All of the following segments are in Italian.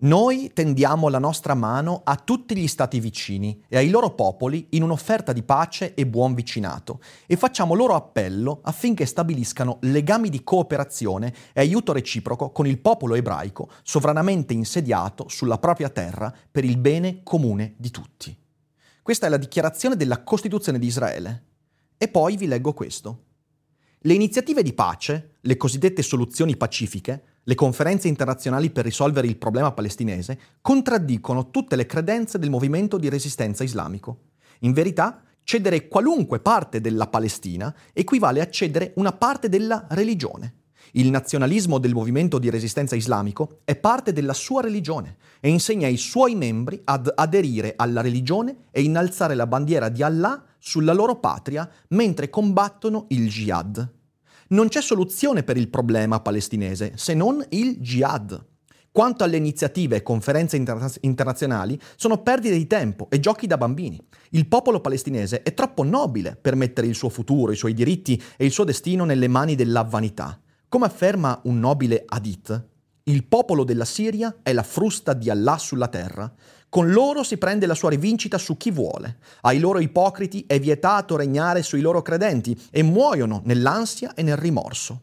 Noi tendiamo la nostra mano a tutti gli stati vicini e ai loro popoli in un'offerta di pace e buon vicinato e facciamo loro appello affinché stabiliscano legami di cooperazione e aiuto reciproco con il popolo ebraico sovranamente insediato sulla propria terra per il bene comune di tutti. Questa è la dichiarazione della Costituzione di Israele. E poi vi leggo questo. Le iniziative di pace, le cosiddette soluzioni pacifiche, le conferenze internazionali per risolvere il problema palestinese contraddicono tutte le credenze del movimento di resistenza islamico. In verità, cedere qualunque parte della Palestina equivale a cedere una parte della religione. Il nazionalismo del movimento di resistenza islamico è parte della sua religione e insegna ai suoi membri ad aderire alla religione e innalzare la bandiera di Allah sulla loro patria mentre combattono il jihad non c'è soluzione per il problema palestinese se non il jihad. Quanto alle iniziative e conferenze inter- internazionali, sono perdite di tempo e giochi da bambini. Il popolo palestinese è troppo nobile per mettere il suo futuro, i suoi diritti e il suo destino nelle mani della vanità. Come afferma un nobile Hadith, il popolo della Siria è la frusta di Allah sulla terra. Con loro si prende la sua rivincita su chi vuole. Ai loro ipocriti è vietato regnare sui loro credenti e muoiono nell'ansia e nel rimorso.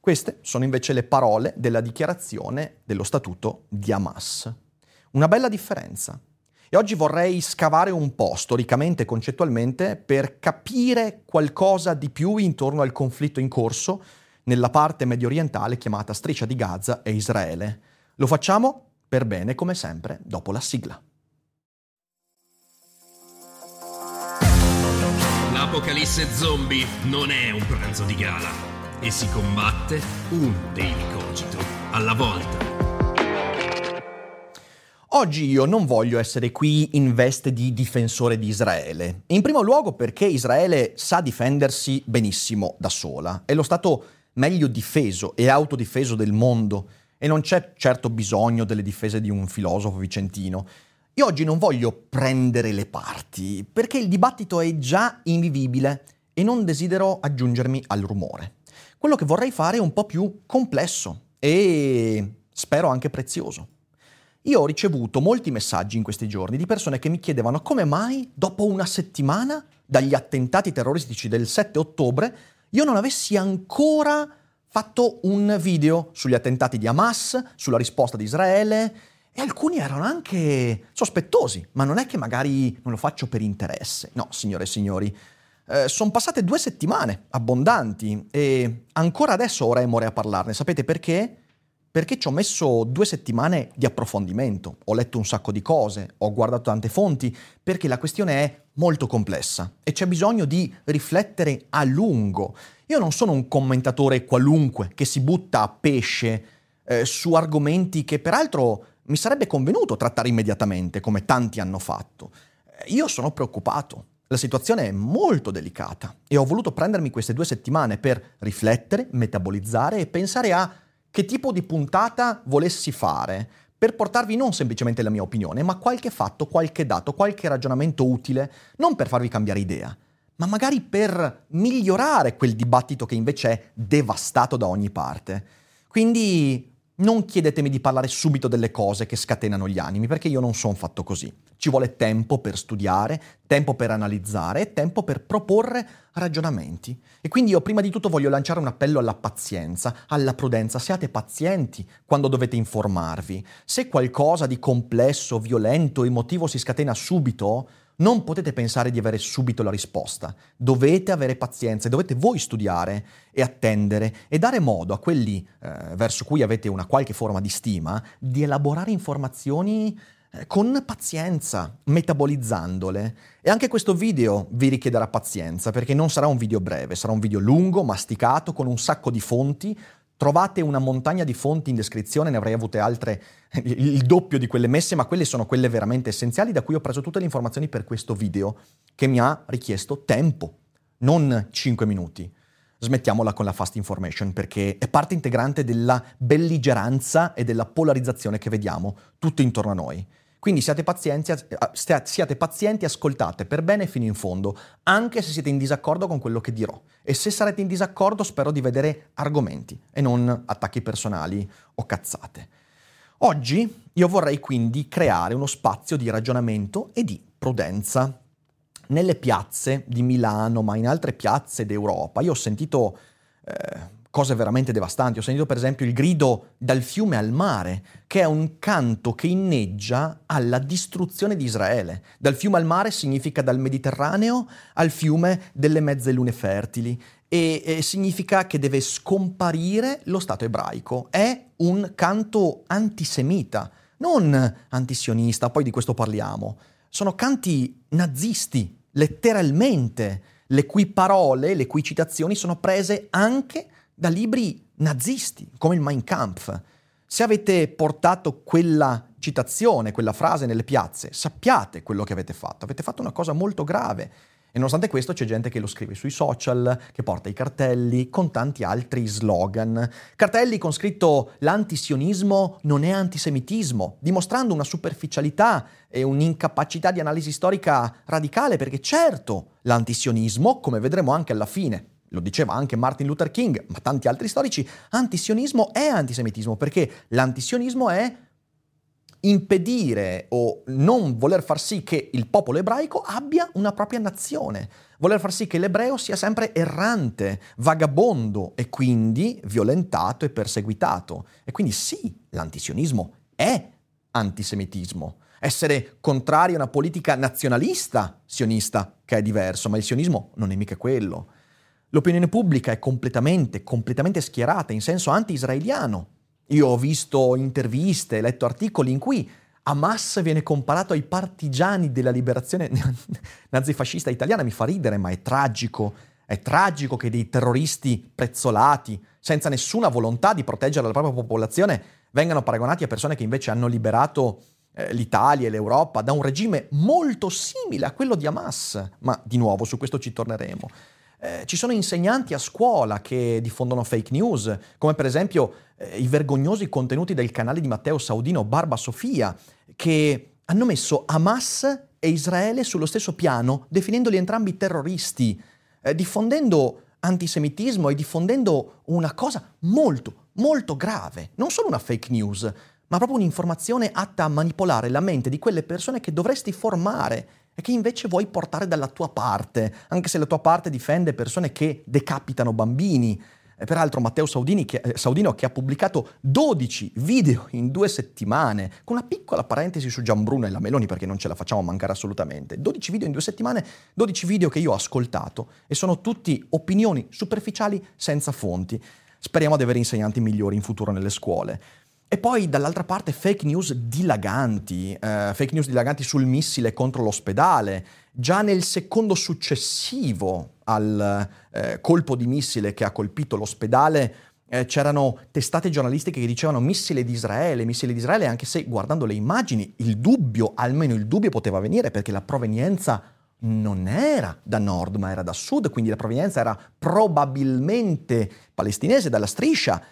Queste sono invece le parole della dichiarazione dello statuto di Hamas. Una bella differenza. E oggi vorrei scavare un po' storicamente e concettualmente per capire qualcosa di più intorno al conflitto in corso nella parte medio orientale chiamata Striscia di Gaza e Israele. Lo facciamo per bene come sempre dopo la sigla. L'apocalisse zombie non è un pranzo di gala e si combatte un daily cogito alla volta. Oggi io non voglio essere qui in veste di difensore di Israele. In primo luogo perché Israele sa difendersi benissimo da sola. È lo Stato meglio difeso e autodifeso del mondo e non c'è certo bisogno delle difese di un filosofo vicentino. Io oggi non voglio prendere le parti, perché il dibattito è già invivibile e non desidero aggiungermi al rumore. Quello che vorrei fare è un po' più complesso e spero anche prezioso. Io ho ricevuto molti messaggi in questi giorni di persone che mi chiedevano come mai, dopo una settimana dagli attentati terroristici del 7 ottobre, io non avessi ancora fatto un video sugli attentati di Hamas, sulla risposta di Israele e alcuni erano anche sospettosi, ma non è che magari non lo faccio per interesse. No, signore e signori, eh, sono passate due settimane abbondanti e ancora adesso ho remore a parlarne. Sapete perché? Perché ci ho messo due settimane di approfondimento, ho letto un sacco di cose, ho guardato tante fonti, perché la questione è molto complessa e c'è bisogno di riflettere a lungo. Io non sono un commentatore qualunque che si butta a pesce eh, su argomenti che peraltro mi sarebbe convenuto trattare immediatamente, come tanti hanno fatto. Eh, io sono preoccupato. La situazione è molto delicata e ho voluto prendermi queste due settimane per riflettere, metabolizzare e pensare a che tipo di puntata volessi fare per portarvi non semplicemente la mia opinione, ma qualche fatto, qualche dato, qualche ragionamento utile, non per farvi cambiare idea, ma magari per migliorare quel dibattito che invece è devastato da ogni parte. Quindi non chiedetemi di parlare subito delle cose che scatenano gli animi, perché io non sono fatto così. Ci vuole tempo per studiare, tempo per analizzare e tempo per proporre ragionamenti. E quindi io prima di tutto voglio lanciare un appello alla pazienza, alla prudenza. Siate pazienti quando dovete informarvi. Se qualcosa di complesso, violento, emotivo si scatena subito, Non potete pensare di avere subito la risposta. Dovete avere pazienza e dovete voi studiare e attendere e dare modo a quelli eh, verso cui avete una qualche forma di stima di elaborare informazioni eh, con pazienza, metabolizzandole. E anche questo video vi richiederà pazienza perché non sarà un video breve, sarà un video lungo, masticato, con un sacco di fonti Trovate una montagna di fonti in descrizione, ne avrei avute altre, il doppio di quelle messe, ma quelle sono quelle veramente essenziali da cui ho preso tutte le informazioni per questo video, che mi ha richiesto tempo, non 5 minuti. Smettiamola con la fast information perché è parte integrante della belligeranza e della polarizzazione che vediamo tutto intorno a noi. Quindi siate pazienti, eh, siate pazienti, ascoltate per bene fino in fondo, anche se siete in disaccordo con quello che dirò. E se sarete in disaccordo spero di vedere argomenti e non attacchi personali o cazzate. Oggi io vorrei quindi creare uno spazio di ragionamento e di prudenza. Nelle piazze di Milano, ma in altre piazze d'Europa, io ho sentito eh, cose veramente devastanti. Ho sentito per esempio il grido dal fiume al mare, che è un canto che inneggia alla distruzione di Israele. Dal fiume al mare significa dal Mediterraneo al fiume delle mezze lune fertili e, e significa che deve scomparire lo Stato ebraico. È un canto antisemita, non antisionista, poi di questo parliamo. Sono canti nazisti, letteralmente, le cui parole, le cui citazioni sono prese anche da libri nazisti, come il Mein Kampf. Se avete portato quella citazione, quella frase nelle piazze, sappiate quello che avete fatto. Avete fatto una cosa molto grave. E nonostante questo c'è gente che lo scrive sui social, che porta i cartelli con tanti altri slogan. Cartelli con scritto l'antisionismo non è antisemitismo, dimostrando una superficialità e un'incapacità di analisi storica radicale, perché certo l'antisionismo, come vedremo anche alla fine, lo diceva anche Martin Luther King, ma tanti altri storici, antisionismo è antisemitismo, perché l'antisionismo è impedire o non voler far sì che il popolo ebraico abbia una propria nazione, voler far sì che l'ebreo sia sempre errante, vagabondo e quindi violentato e perseguitato. E quindi sì, l'antisionismo è antisemitismo. Essere contrari a una politica nazionalista sionista, che è diverso, ma il sionismo non è mica quello. L'opinione pubblica è completamente, completamente schierata in senso anti-israeliano. Io ho visto interviste, letto articoli in cui Hamas viene comparato ai partigiani della liberazione nazifascista italiana. Mi fa ridere, ma è tragico. È tragico che dei terroristi prezzolati, senza nessuna volontà di proteggere la propria popolazione, vengano paragonati a persone che invece hanno liberato eh, l'Italia e l'Europa da un regime molto simile a quello di Hamas. Ma di nuovo, su questo ci torneremo. Eh, ci sono insegnanti a scuola che diffondono fake news, come per esempio eh, i vergognosi contenuti del canale di Matteo Saudino Barba Sofia, che hanno messo Hamas e Israele sullo stesso piano, definendoli entrambi terroristi, eh, diffondendo antisemitismo e diffondendo una cosa molto, molto grave, non solo una fake news, ma proprio un'informazione atta a manipolare la mente di quelle persone che dovresti formare e che invece vuoi portare dalla tua parte, anche se la tua parte difende persone che decapitano bambini. E peraltro Matteo Saudini, che, eh, Saudino che ha pubblicato 12 video in due settimane, con una piccola parentesi su Gianbruno e la Meloni perché non ce la facciamo mancare assolutamente, 12 video in due settimane, 12 video che io ho ascoltato e sono tutti opinioni superficiali senza fonti. Speriamo di avere insegnanti migliori in futuro nelle scuole. E poi dall'altra parte fake news dilaganti, eh, fake news dilaganti sul missile contro l'ospedale. Già nel secondo successivo al eh, colpo di missile che ha colpito l'ospedale eh, c'erano testate giornalistiche che dicevano missile di Israele, missile di Israele, anche se guardando le immagini il dubbio, almeno il dubbio poteva venire perché la provenienza non era da nord ma era da sud, quindi la provenienza era probabilmente palestinese, dalla striscia.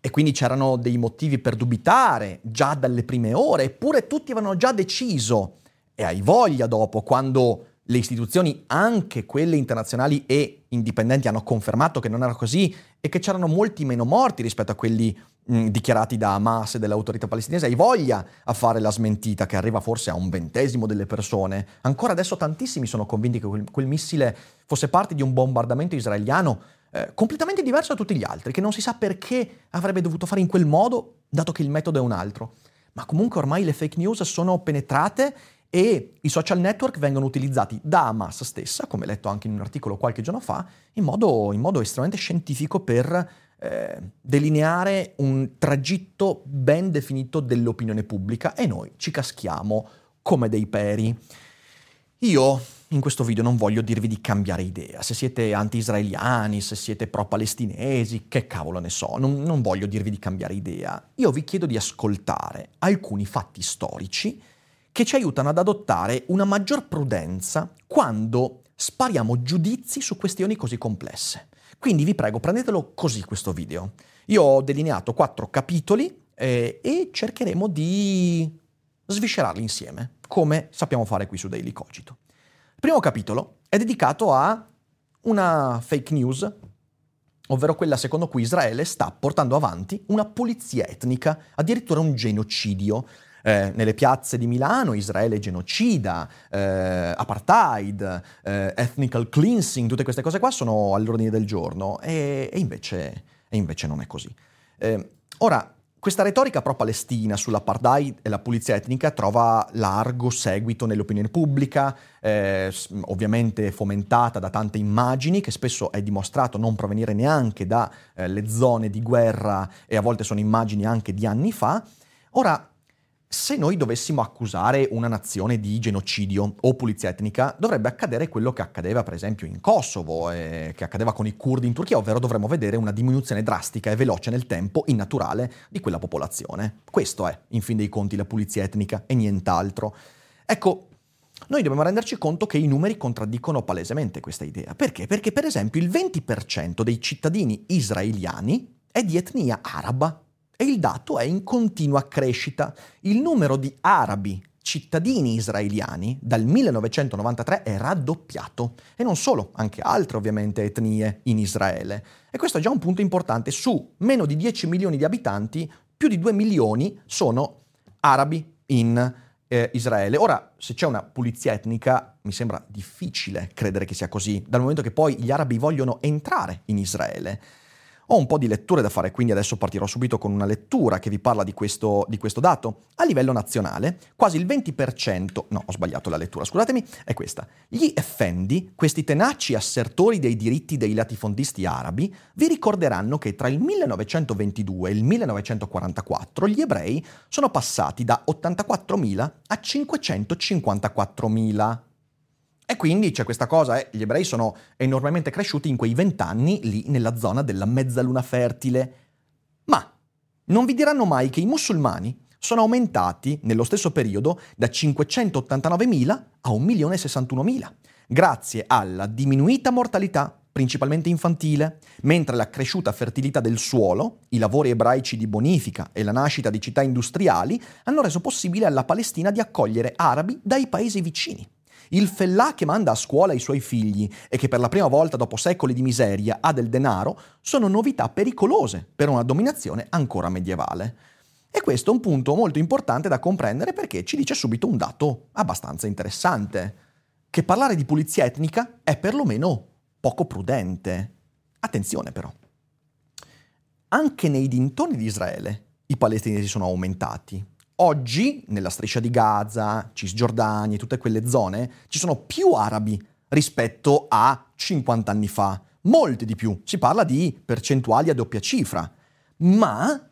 E quindi c'erano dei motivi per dubitare già dalle prime ore, eppure tutti avevano già deciso. E hai voglia dopo, quando le istituzioni, anche quelle internazionali e indipendenti, hanno confermato che non era così e che c'erano molti meno morti rispetto a quelli mh, dichiarati da Hamas e dall'autorità palestinese, hai voglia a fare la smentita che arriva forse a un ventesimo delle persone. Ancora adesso tantissimi sono convinti che quel, quel missile fosse parte di un bombardamento israeliano eh, completamente diverso da tutti gli altri, che non si sa perché avrebbe dovuto fare in quel modo, dato che il metodo è un altro. Ma comunque ormai le fake news sono penetrate e i social network vengono utilizzati da Hamas stessa, come letto anche in un articolo qualche giorno fa, in modo, in modo estremamente scientifico per eh, delineare un tragitto ben definito dell'opinione pubblica e noi ci caschiamo come dei peri. Io in questo video non voglio dirvi di cambiare idea, se siete anti-israeliani, se siete pro-palestinesi, che cavolo ne so, non, non voglio dirvi di cambiare idea. Io vi chiedo di ascoltare alcuni fatti storici che ci aiutano ad adottare una maggior prudenza quando spariamo giudizi su questioni così complesse. Quindi vi prego, prendetelo così questo video. Io ho delineato quattro capitoli eh, e cercheremo di sviscerarli insieme, come sappiamo fare qui su Daily Cogito. Il primo capitolo è dedicato a una fake news, ovvero quella secondo cui Israele sta portando avanti una pulizia etnica, addirittura un genocidio eh, nelle piazze di Milano, Israele genocida, eh, apartheid, eh, ethnical cleansing, tutte queste cose qua sono all'ordine del giorno e, e, invece, e invece, non è così. Eh, ora, questa retorica pro-palestina sull'apartheid e la pulizia etnica trova largo seguito nell'opinione pubblica, eh, ovviamente fomentata da tante immagini che spesso è dimostrato non provenire neanche dalle eh, zone di guerra e a volte sono immagini anche di anni fa. Ora, se noi dovessimo accusare una nazione di genocidio o pulizia etnica, dovrebbe accadere quello che accadeva per esempio in Kosovo e che accadeva con i curdi in Turchia, ovvero dovremmo vedere una diminuzione drastica e veloce nel tempo, innaturale, di quella popolazione. Questo è, in fin dei conti, la pulizia etnica e nient'altro. Ecco, noi dobbiamo renderci conto che i numeri contraddicono palesemente questa idea. Perché? Perché per esempio il 20% dei cittadini israeliani è di etnia araba e il dato è in continua crescita. Il numero di arabi cittadini israeliani dal 1993 è raddoppiato e non solo, anche altre ovviamente etnie in Israele. E questo è già un punto importante. Su meno di 10 milioni di abitanti, più di 2 milioni sono arabi in eh, Israele. Ora, se c'è una pulizia etnica, mi sembra difficile credere che sia così, dal momento che poi gli arabi vogliono entrare in Israele. Ho un po' di letture da fare, quindi adesso partirò subito con una lettura che vi parla di questo, di questo dato. A livello nazionale, quasi il 20%, no, ho sbagliato la lettura, scusatemi, è questa. Gli effendi, questi tenaci assertori dei diritti dei latifondisti arabi, vi ricorderanno che tra il 1922 e il 1944 gli ebrei sono passati da 84.000 a 554.000. E quindi c'è questa cosa, eh, gli ebrei sono enormemente cresciuti in quei vent'anni lì nella zona della mezzaluna fertile. Ma non vi diranno mai che i musulmani sono aumentati nello stesso periodo da 589.000 a 1.061.000, grazie alla diminuita mortalità, principalmente infantile, mentre la cresciuta fertilità del suolo, i lavori ebraici di bonifica e la nascita di città industriali hanno reso possibile alla Palestina di accogliere arabi dai paesi vicini. Il fellà che manda a scuola i suoi figli e che per la prima volta dopo secoli di miseria ha del denaro sono novità pericolose per una dominazione ancora medievale. E questo è un punto molto importante da comprendere perché ci dice subito un dato abbastanza interessante, che parlare di pulizia etnica è perlomeno poco prudente. Attenzione però. Anche nei dintorni di Israele i palestinesi sono aumentati. Oggi, nella striscia di Gaza, Cisgiordania e tutte quelle zone, ci sono più arabi rispetto a 50 anni fa. Molti di più. Si parla di percentuali a doppia cifra. Ma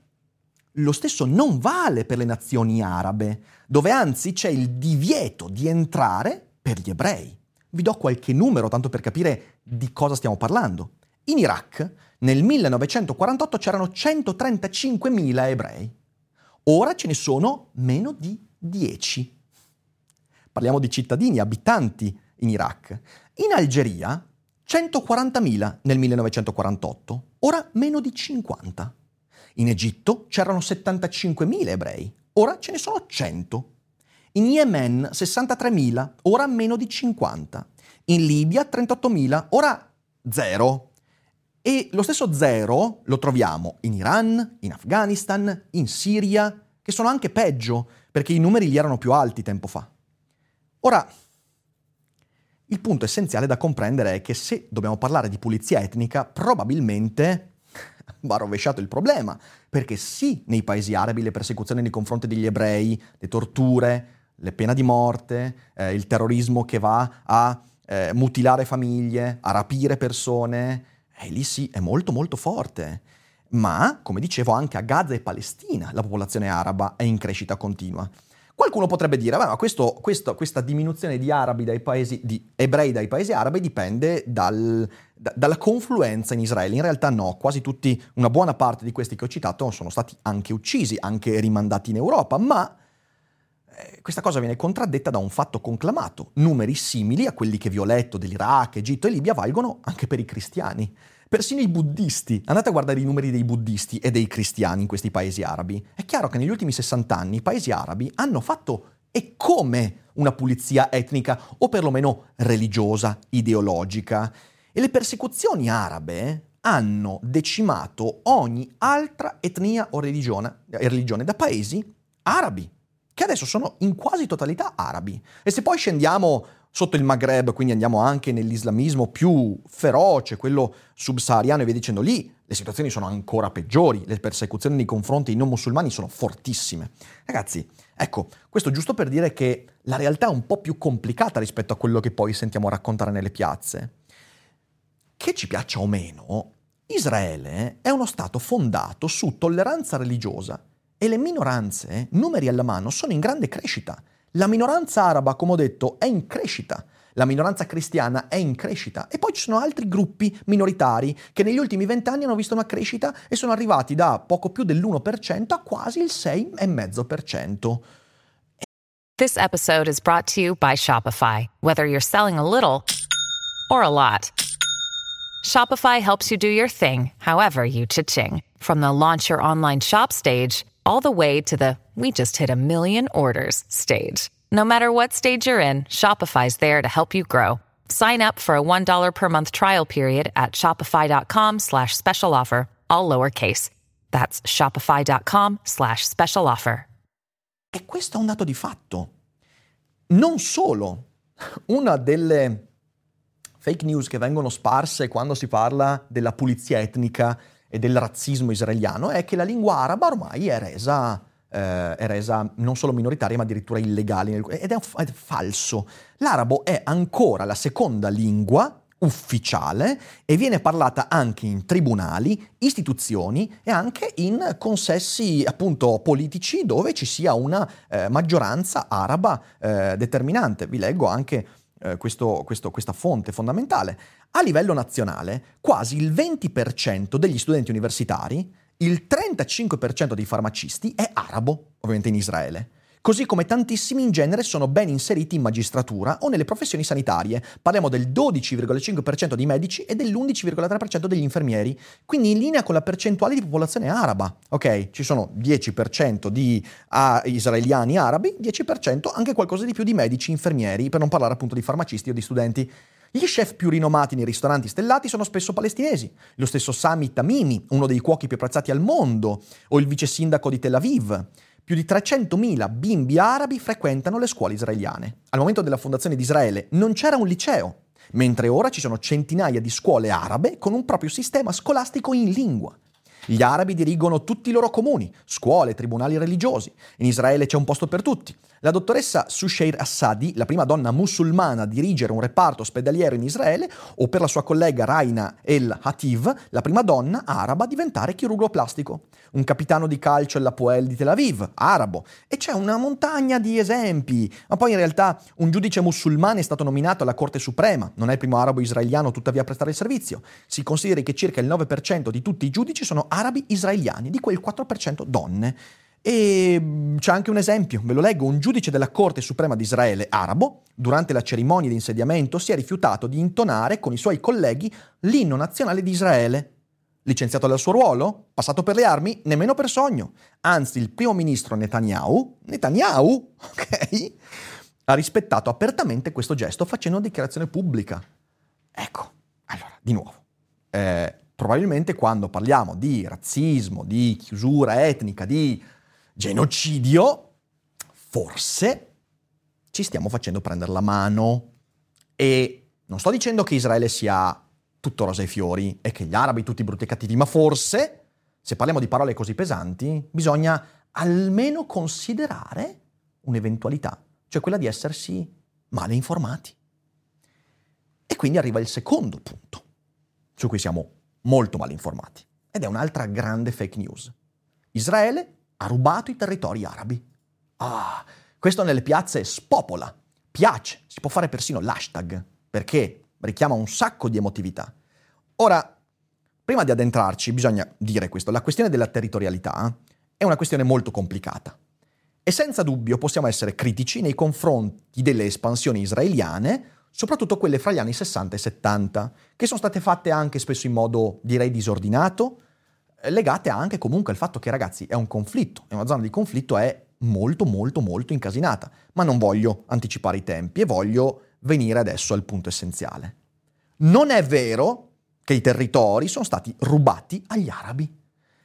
lo stesso non vale per le nazioni arabe, dove anzi c'è il divieto di entrare per gli ebrei. Vi do qualche numero tanto per capire di cosa stiamo parlando. In Iraq nel 1948 c'erano 135.000 ebrei. Ora ce ne sono meno di 10. Parliamo di cittadini, abitanti in Iraq. In Algeria 140.000 nel 1948, ora meno di 50. In Egitto c'erano 75.000 ebrei, ora ce ne sono 100. In Yemen 63.000, ora meno di 50. In Libia 38.000, ora zero. E lo stesso zero lo troviamo in Iran, in Afghanistan, in Siria, che sono anche peggio, perché i numeri gli erano più alti tempo fa. Ora, il punto essenziale da comprendere è che se dobbiamo parlare di pulizia etnica, probabilmente va rovesciato il problema, perché sì, nei paesi arabi le persecuzioni nei confronti degli ebrei, le torture, le pena di morte, eh, il terrorismo che va a eh, mutilare famiglie, a rapire persone, e lì sì, è molto molto forte. Ma, come dicevo, anche a Gaza e Palestina la popolazione araba è in crescita continua. Qualcuno potrebbe dire, ma questo, questo, questa diminuzione di, paesi, di ebrei dai paesi arabi dipende dal, da, dalla confluenza in Israele. In realtà no, quasi tutti, una buona parte di questi che ho citato sono stati anche uccisi, anche rimandati in Europa, ma eh, questa cosa viene contraddetta da un fatto conclamato. Numeri simili a quelli che vi ho letto dell'Iraq, Egitto e Libia valgono anche per i cristiani. Persino i buddisti. Andate a guardare i numeri dei buddisti e dei cristiani in questi paesi arabi. È chiaro che negli ultimi 60 anni i paesi arabi hanno fatto e come una pulizia etnica o perlomeno religiosa, ideologica. E le persecuzioni arabe hanno decimato ogni altra etnia o religione, religione da paesi arabi che adesso sono in quasi totalità arabi. E se poi scendiamo sotto il Maghreb, quindi andiamo anche nell'islamismo più feroce, quello subsahariano e via dicendo, lì le situazioni sono ancora peggiori, le persecuzioni nei confronti dei non musulmani sono fortissime. Ragazzi, ecco, questo giusto per dire che la realtà è un po' più complicata rispetto a quello che poi sentiamo raccontare nelle piazze. Che ci piaccia o meno, Israele è uno Stato fondato su tolleranza religiosa e le minoranze, numeri alla mano, sono in grande crescita. La minoranza araba, come ho detto, è in crescita. La minoranza cristiana è in crescita e poi ci sono altri gruppi minoritari che negli ultimi vent'anni hanno visto una crescita e sono arrivati da poco più dell'1% a quasi il 6,5%. This episode is brought to you by Shopify. Whether you're selling a little or a lot, Shopify helps you do your thing, however you cha-ching. From the launch your online shop stage all the way to the we just hit a million orders stage. No matter what stage you're in, Shopify's there to help you grow. Sign up for a $1 per month trial period at shopify.com slash special offer, all lowercase. That's shopify.com slash special offer. E questo è un dato di fatto. Non solo, una delle fake news che vengono sparse quando si parla della pulizia etnica e del razzismo israeliano è che la lingua araba ormai è resa, eh, è resa non solo minoritaria ma addirittura illegale ed è, è falso. L'arabo è ancora la seconda lingua ufficiale e viene parlata anche in tribunali, istituzioni e anche in consessi appunto politici dove ci sia una eh, maggioranza araba eh, determinante. Vi leggo anche eh, questo, questo, questa fonte fondamentale. A livello nazionale, quasi il 20% degli studenti universitari, il 35% dei farmacisti è arabo, ovviamente in Israele così come tantissimi in genere sono ben inseriti in magistratura o nelle professioni sanitarie. Parliamo del 12,5% dei medici e dell'11,3% degli infermieri, quindi in linea con la percentuale di popolazione araba. Ok, ci sono 10% di uh, israeliani arabi, 10% anche qualcosa di più di medici, infermieri, per non parlare appunto di farmacisti o di studenti. Gli chef più rinomati nei ristoranti stellati sono spesso palestinesi. Lo stesso Sami Tamimi, uno dei cuochi più apprezzati al mondo, o il vice sindaco di Tel Aviv. Più di 300.000 bimbi arabi frequentano le scuole israeliane. Al momento della fondazione di Israele non c'era un liceo, mentre ora ci sono centinaia di scuole arabe con un proprio sistema scolastico in lingua. Gli arabi dirigono tutti i loro comuni, scuole, tribunali religiosi. In Israele c'è un posto per tutti. La dottoressa Susheir Assadi, la prima donna musulmana a dirigere un reparto ospedaliero in Israele, o per la sua collega Raina El Hativ, la prima donna araba a diventare chirurgo plastico. Un capitano di calcio all'Apoel di Tel Aviv, arabo. E c'è una montagna di esempi. Ma poi in realtà un giudice musulmano è stato nominato alla Corte Suprema. Non è il primo arabo israeliano tuttavia a prestare il servizio. Si consideri che circa il 9% di tutti i giudici sono arabi israeliani, di quel 4% donne. E mm, c'è anche un esempio, ve lo leggo, un giudice della Corte Suprema di Israele arabo, durante la cerimonia di insediamento, si è rifiutato di intonare con i suoi colleghi l'inno nazionale di Israele. Licenziato dal suo ruolo? Passato per le armi? Nemmeno per sogno. Anzi, il primo ministro Netanyahu, Netanyahu, ok, ha rispettato apertamente questo gesto facendo una dichiarazione pubblica. Ecco, allora, di nuovo, eh, probabilmente quando parliamo di razzismo, di chiusura etnica, di genocidio, forse ci stiamo facendo prendere la mano. E non sto dicendo che Israele sia tutto rosa e fiori e che gli arabi tutti brutti e cattivi, ma forse, se parliamo di parole così pesanti, bisogna almeno considerare un'eventualità cioè quella di essersi male informati. E quindi arriva il secondo punto, su cui siamo molto male informati, ed è un'altra grande fake news. Israele ha rubato i territori arabi. Ah, questo nelle piazze spopola, piace, si può fare persino l'hashtag, perché richiama un sacco di emotività. Ora, prima di addentrarci, bisogna dire questo, la questione della territorialità è una questione molto complicata. E senza dubbio possiamo essere critici nei confronti delle espansioni israeliane, soprattutto quelle fra gli anni 60 e 70, che sono state fatte anche spesso in modo, direi, disordinato, legate anche comunque al fatto che, ragazzi, è un conflitto, e una zona di conflitto è molto, molto, molto incasinata. Ma non voglio anticipare i tempi e voglio venire adesso al punto essenziale. Non è vero che i territori sono stati rubati agli arabi.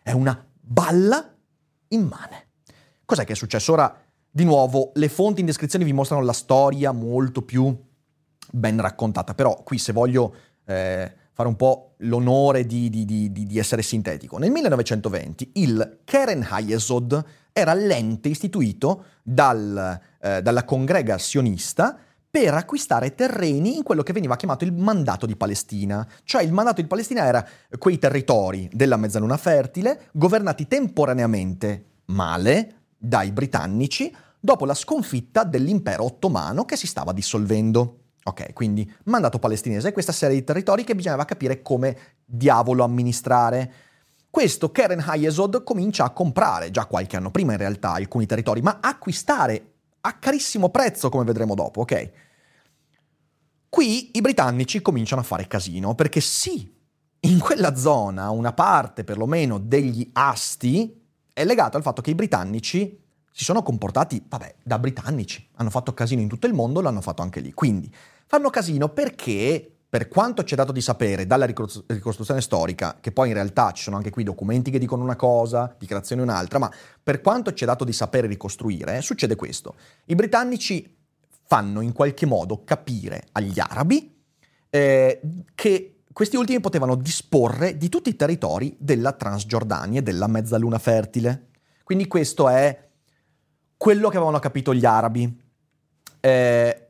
È una balla immane. Cos'è che è successo? Ora, di nuovo, le fonti in descrizione vi mostrano la storia molto più ben raccontata, però qui se voglio eh, fare un po' l'onore di, di, di, di, essere sintetico. Nel 1920 il Keren Hayesod era l'ente istituito dal, eh, dalla congrega sionista per acquistare terreni in quello che veniva chiamato il mandato di Palestina. Cioè il mandato di Palestina era quei territori della mezzaluna fertile governati temporaneamente male dai britannici dopo la sconfitta dell'impero ottomano che si stava dissolvendo. Ok, quindi mandato palestinese, questa serie di territori che bisognava capire come diavolo amministrare. Questo Keren Hayesod comincia a comprare, già qualche anno prima in realtà, alcuni territori, ma acquistare a carissimo prezzo, come vedremo dopo, ok? Qui i britannici cominciano a fare casino, perché sì, in quella zona una parte perlomeno degli asti è legata al fatto che i britannici si sono comportati, vabbè, da britannici, hanno fatto casino in tutto il mondo, l'hanno fatto anche lì. Quindi fanno casino perché, per quanto ci è dato di sapere dalla ricostruzione storica, che poi in realtà ci sono anche qui documenti che dicono una cosa, dichiarazioni un'altra, ma per quanto ci è dato di sapere ricostruire, succede questo. I britannici fanno in qualche modo capire agli arabi eh, che questi ultimi potevano disporre di tutti i territori della Transgiordania e della Mezzaluna Fertile. Quindi questo è quello che avevano capito gli arabi, eh,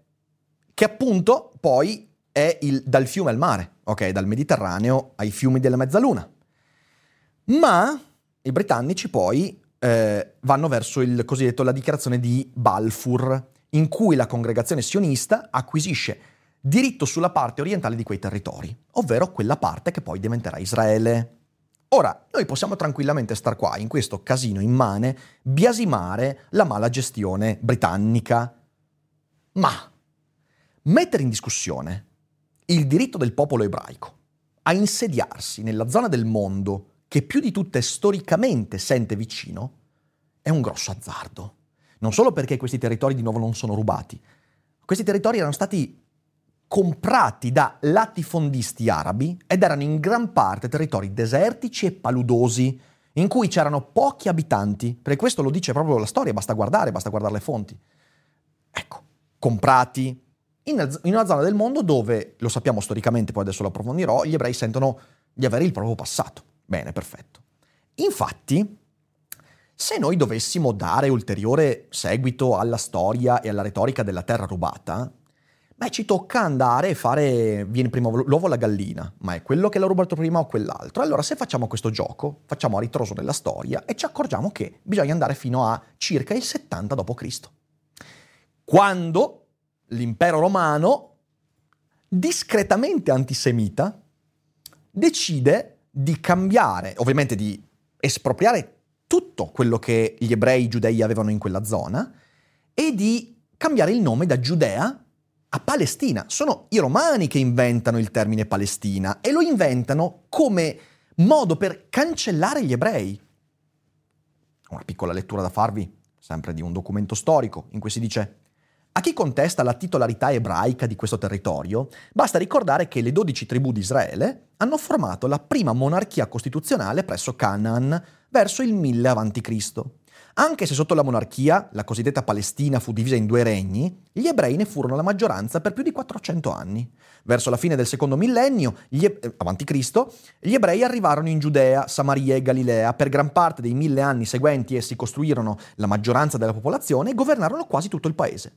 che appunto poi è il, dal fiume al mare, ok? Dal Mediterraneo ai fiumi della Mezzaluna. Ma i britannici poi eh, vanno verso il cosiddetto la dichiarazione di Balfour, in cui la congregazione sionista acquisisce diritto sulla parte orientale di quei territori, ovvero quella parte che poi diventerà Israele. Ora, noi possiamo tranquillamente star qua, in questo casino immane, biasimare la mala gestione britannica. Ma mettere in discussione il diritto del popolo ebraico a insediarsi nella zona del mondo che più di tutte storicamente sente vicino è un grosso azzardo. Non solo perché questi territori di nuovo non sono rubati, questi territori erano stati comprati da latifondisti arabi ed erano in gran parte territori desertici e paludosi, in cui c'erano pochi abitanti, perché questo lo dice proprio la storia, basta guardare, basta guardare le fonti. Ecco, comprati in, una zona del mondo dove, lo sappiamo storicamente, poi adesso lo approfondirò, gli ebrei sentono di avere il proprio passato. Bene, perfetto. Infatti, se noi dovessimo dare ulteriore seguito alla storia e alla retorica della terra rubata, beh, ci tocca andare e fare, viene prima l'uovo o la gallina, ma è quello che l'ha rubato prima o quell'altro. Allora, se facciamo questo gioco, facciamo a ritroso nella storia e ci accorgiamo che bisogna andare fino a circa il 70 d.C. Quando l'impero romano, discretamente antisemita, decide di cambiare, ovviamente di espropriare tutto quello che gli ebrei giudei avevano in quella zona e di cambiare il nome da Giudea a Palestina. Sono i romani che inventano il termine Palestina e lo inventano come modo per cancellare gli ebrei. Una piccola lettura da farvi, sempre di un documento storico, in cui si dice a chi contesta la titolarità ebraica di questo territorio, basta ricordare che le dodici tribù di Israele hanno formato la prima monarchia costituzionale presso Canaan verso il 1000 a.C. Anche se sotto la monarchia, la cosiddetta Palestina fu divisa in due regni, gli ebrei ne furono la maggioranza per più di 400 anni. Verso la fine del secondo millennio, gli eh, avanti Cristo, gli ebrei arrivarono in Giudea, Samaria e Galilea. Per gran parte dei mille anni seguenti essi costruirono la maggioranza della popolazione e governarono quasi tutto il paese.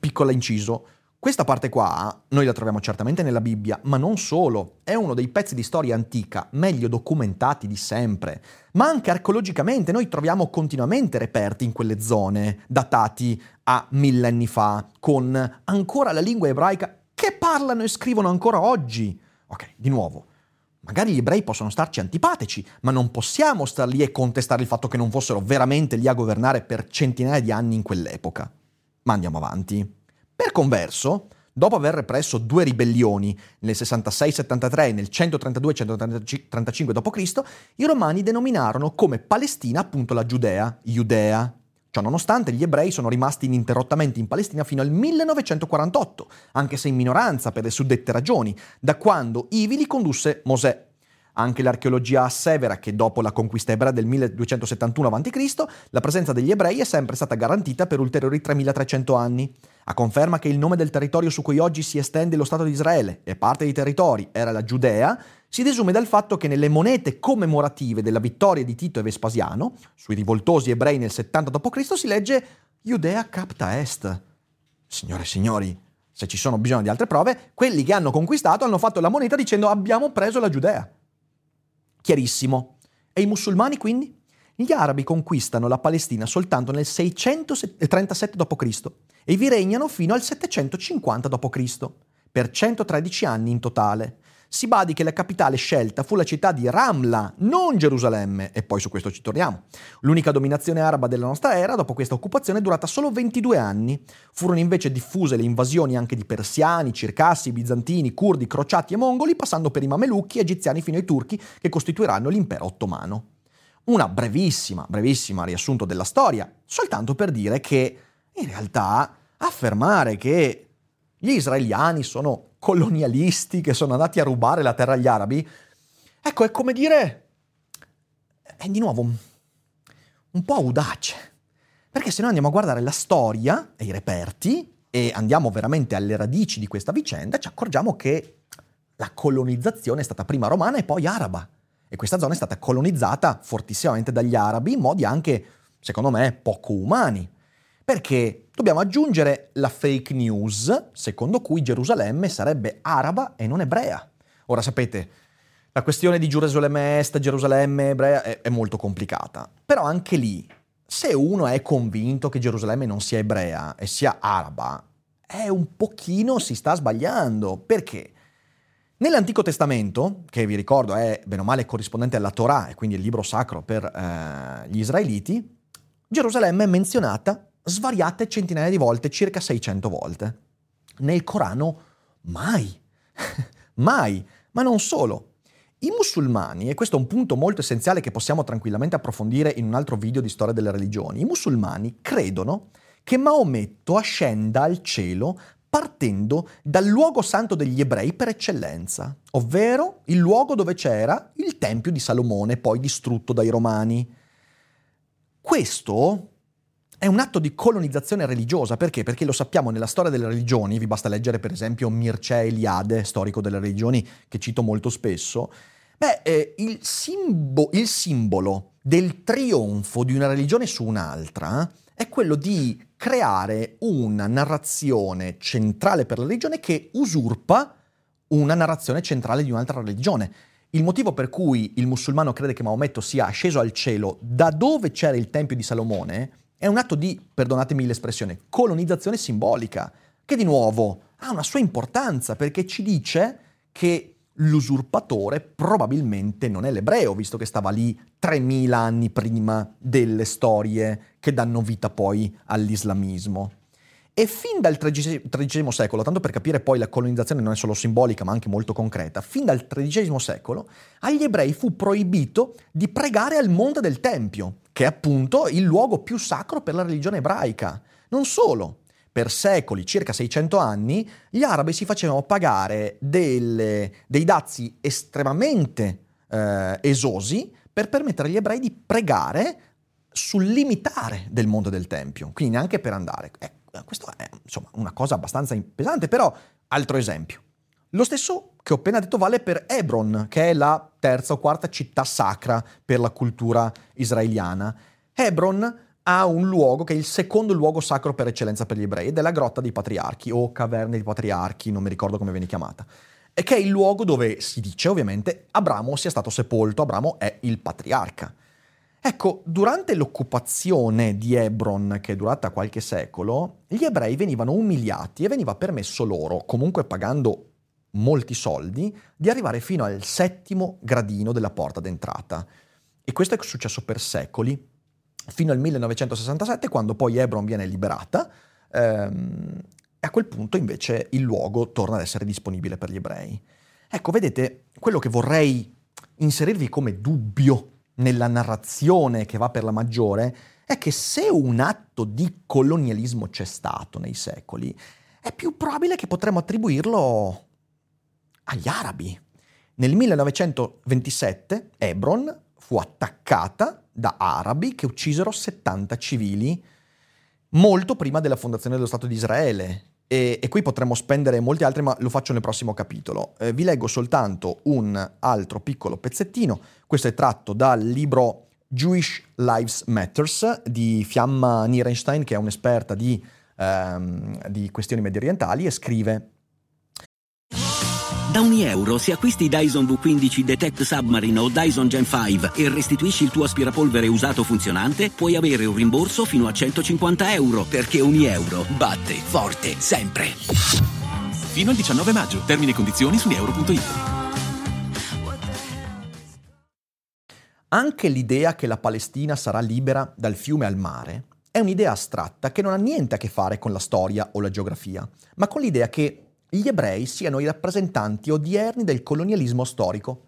Piccola inciso. Questa parte qua noi la troviamo certamente nella Bibbia, ma non solo, è uno dei pezzi di storia antica meglio documentati di sempre, ma anche archeologicamente noi troviamo continuamente reperti in quelle zone datati a millenni fa, con ancora la lingua ebraica che parlano e scrivono ancora oggi. Ok, di nuovo, magari gli ebrei possono starci antipatici, ma non possiamo star lì e contestare il fatto che non fossero veramente lì a governare per centinaia di anni in quell'epoca. Ma andiamo avanti. Per converso, dopo aver represso due ribellioni nel 66-73 e nel 132-135 d.C., i romani denominarono come Palestina appunto la Giudea, Judea. Ciononostante gli ebrei sono rimasti ininterrottamente in Palestina fino al 1948, anche se in minoranza per le suddette ragioni, da quando ivi li condusse Mosè, anche l'archeologia assevera che dopo la conquista ebrea del 1271 a.C. la presenza degli ebrei è sempre stata garantita per ulteriori 3300 anni. A conferma che il nome del territorio su cui oggi si estende lo Stato di Israele e parte dei territori era la Giudea, si desume dal fatto che nelle monete commemorative della vittoria di Tito e Vespasiano, sui rivoltosi ebrei nel 70 d.C., si legge Judea capta est. Signore e signori, se ci sono bisogno di altre prove, quelli che hanno conquistato hanno fatto la moneta dicendo abbiamo preso la Giudea. Chiarissimo. E i musulmani quindi? Gli arabi conquistano la Palestina soltanto nel 637 d.C. e vi regnano fino al 750 d.C., per 113 anni in totale. Si badi che la capitale scelta fu la città di Ramla, non Gerusalemme, e poi su questo ci torniamo. L'unica dominazione araba della nostra era, dopo questa occupazione, è durata solo 22 anni. Furono invece diffuse le invasioni anche di persiani, circassi, bizantini, curdi, crociati e mongoli, passando per i mamelucchi, egiziani fino ai turchi, che costituiranno l'impero ottomano. Una brevissima, brevissima riassunto della storia, soltanto per dire che, in realtà, affermare che gli israeliani sono colonialisti che sono andati a rubare la terra agli arabi, ecco, è come dire, è di nuovo un po' audace. Perché se noi andiamo a guardare la storia e i reperti e andiamo veramente alle radici di questa vicenda, ci accorgiamo che la colonizzazione è stata prima romana e poi araba. E questa zona è stata colonizzata fortissimamente dagli arabi in modi anche, secondo me, poco umani. Perché dobbiamo aggiungere la fake news secondo cui Gerusalemme sarebbe araba e non ebrea. Ora sapete, la questione di Gerusalemme Est, Gerusalemme ebrea è, è molto complicata, però anche lì, se uno è convinto che Gerusalemme non sia ebrea e sia araba, è un pochino si sta sbagliando. Perché? Nell'Antico Testamento, che vi ricordo è bene o male corrispondente alla Torah e quindi il libro sacro per eh, gli israeliti, Gerusalemme è menzionata svariate centinaia di volte, circa 600 volte. Nel Corano mai, mai, ma non solo. I musulmani, e questo è un punto molto essenziale che possiamo tranquillamente approfondire in un altro video di storia delle religioni, i musulmani credono che Maometto ascenda al cielo partendo dal luogo santo degli ebrei per eccellenza, ovvero il luogo dove c'era il Tempio di Salomone, poi distrutto dai Romani. Questo è un atto di colonizzazione religiosa, perché? Perché lo sappiamo nella storia delle religioni, vi basta leggere per esempio Mircea Eliade, storico delle religioni, che cito molto spesso, beh, eh, il, simbo- il simbolo del trionfo di una religione su un'altra è quello di creare una narrazione centrale per la religione che usurpa una narrazione centrale di un'altra religione. Il motivo per cui il musulmano crede che Maometto sia asceso al cielo da dove c'era il Tempio di Salomone è un atto di, perdonatemi l'espressione, colonizzazione simbolica, che di nuovo ha una sua importanza perché ci dice che l'usurpatore probabilmente non è l'ebreo, visto che stava lì 3000 anni prima delle storie che danno vita poi all'islamismo. E fin dal XIII secolo, tanto per capire poi la colonizzazione non è solo simbolica ma anche molto concreta, fin dal XIII secolo agli ebrei fu proibito di pregare al monte del Tempio, che è appunto il luogo più sacro per la religione ebraica. Non solo, per secoli, circa 600 anni, gli arabi si facevano pagare delle, dei dazi estremamente eh, esosi per permettere agli ebrei di pregare sul limitare del monte del Tempio, quindi neanche per andare. Eh, questo è insomma una cosa abbastanza pesante, però altro esempio. Lo stesso che ho appena detto vale per Hebron, che è la terza o quarta città sacra per la cultura israeliana. Hebron a un luogo che è il secondo luogo sacro per eccellenza per gli ebrei, ed è la grotta dei patriarchi, o caverna dei patriarchi, non mi ricordo come viene chiamata. E che è il luogo dove si dice, ovviamente, Abramo sia stato sepolto, Abramo è il patriarca. Ecco, durante l'occupazione di Hebron, che è durata qualche secolo, gli ebrei venivano umiliati e veniva permesso loro, comunque pagando molti soldi, di arrivare fino al settimo gradino della porta d'entrata. E questo è successo per secoli, fino al 1967, quando poi Hebron viene liberata, ehm, e a quel punto invece il luogo torna ad essere disponibile per gli ebrei. Ecco, vedete, quello che vorrei inserirvi come dubbio nella narrazione che va per la maggiore è che se un atto di colonialismo c'è stato nei secoli, è più probabile che potremmo attribuirlo agli arabi. Nel 1927 Hebron fu attaccata da arabi che uccisero 70 civili molto prima della fondazione dello Stato di Israele. E, e qui potremmo spendere molti altri, ma lo faccio nel prossimo capitolo. Eh, vi leggo soltanto un altro piccolo pezzettino. Questo è tratto dal libro Jewish Lives Matters di Fiamma Nierenstein, che è un'esperta di, ehm, di questioni medio orientali, e scrive da ogni euro, se acquisti Dyson V15 Detect Submarine o Dyson Gen 5 e restituisci il tuo aspirapolvere usato funzionante, puoi avere un rimborso fino a 150 euro, perché ogni euro batte forte sempre. Fino al 19 maggio. Termini e condizioni su euro.it. Anche l'idea che la Palestina sarà libera dal fiume al mare è un'idea astratta che non ha niente a che fare con la storia o la geografia, ma con l'idea che gli ebrei siano i rappresentanti odierni del colonialismo storico.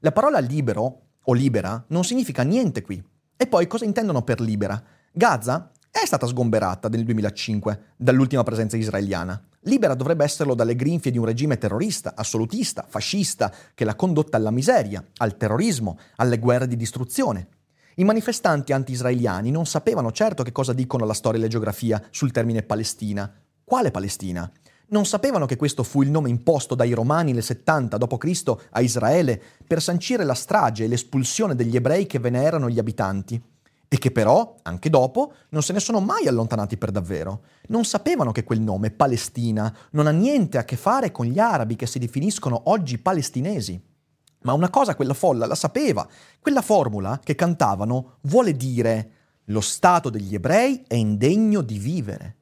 La parola libero o libera non significa niente qui. E poi cosa intendono per libera? Gaza è stata sgomberata nel 2005 dall'ultima presenza israeliana. Libera dovrebbe esserlo dalle grinfie di un regime terrorista, assolutista, fascista, che l'ha condotta alla miseria, al terrorismo, alle guerre di distruzione. I manifestanti anti-israeliani non sapevano certo che cosa dicono la storia e la geografia sul termine Palestina. Quale Palestina? Non sapevano che questo fu il nome imposto dai Romani nel 70 d.C. a Israele per sancire la strage e l'espulsione degli ebrei che ve ne erano gli abitanti e che però, anche dopo, non se ne sono mai allontanati per davvero. Non sapevano che quel nome, Palestina, non ha niente a che fare con gli arabi che si definiscono oggi palestinesi. Ma una cosa quella folla la sapeva. Quella formula che cantavano vuole dire lo Stato degli ebrei è indegno di vivere.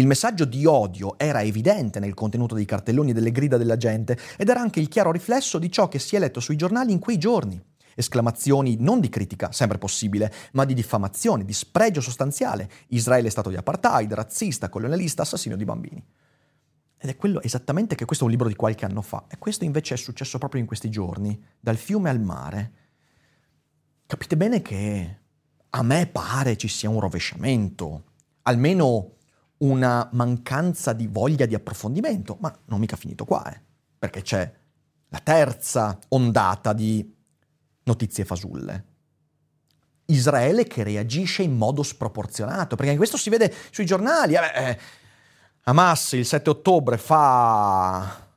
Il messaggio di odio era evidente nel contenuto dei cartelloni e delle grida della gente ed era anche il chiaro riflesso di ciò che si è letto sui giornali in quei giorni. Esclamazioni non di critica, sempre possibile, ma di diffamazione, di spregio sostanziale. Israele è stato di apartheid, razzista, colonialista, assassino di bambini. Ed è quello esattamente che questo è un libro di qualche anno fa. E questo invece è successo proprio in questi giorni, dal fiume al mare. Capite bene che a me pare ci sia un rovesciamento, almeno una mancanza di voglia di approfondimento, ma non mica finito qua, eh, perché c'è la terza ondata di notizie fasulle. Israele che reagisce in modo sproporzionato, perché questo si vede sui giornali. Eh, eh, Hamas il 7 ottobre fa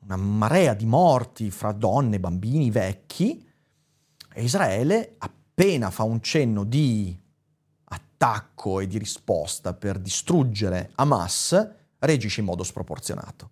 una marea di morti fra donne, bambini, vecchi, e Israele appena fa un cenno di attacco e di risposta per distruggere Hamas reagisce in modo sproporzionato.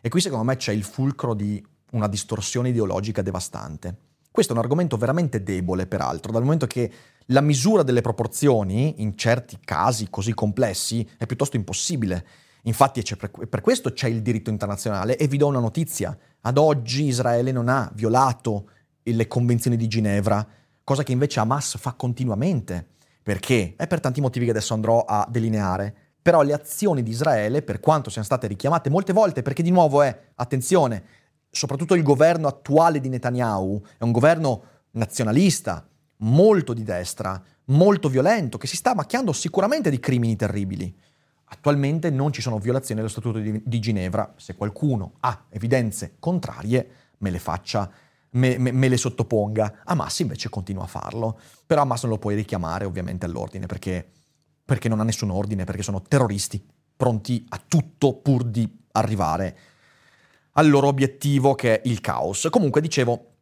E qui secondo me c'è il fulcro di una distorsione ideologica devastante. Questo è un argomento veramente debole, peraltro, dal momento che la misura delle proporzioni, in certi casi così complessi, è piuttosto impossibile. Infatti per questo c'è il diritto internazionale e vi do una notizia. Ad oggi Israele non ha violato le convenzioni di Ginevra, cosa che invece Hamas fa continuamente. Perché? È per tanti motivi che adesso andrò a delineare. Però le azioni di Israele, per quanto siano state richiamate molte volte, perché di nuovo è, attenzione, soprattutto il governo attuale di Netanyahu è un governo nazionalista, molto di destra, molto violento, che si sta macchiando sicuramente di crimini terribili. Attualmente non ci sono violazioni dello Statuto di, Ginevra. Se qualcuno ha evidenze contrarie, me le faccia me, me, me, le sottoponga. Hamas invece continua a farlo. Però Hamas non lo puoi richiamare ovviamente all'ordine perché, perché non ha nessun ordine, perché sono terroristi pronti a tutto pur di arrivare al loro obiettivo che è il caos. Comunque dicevo,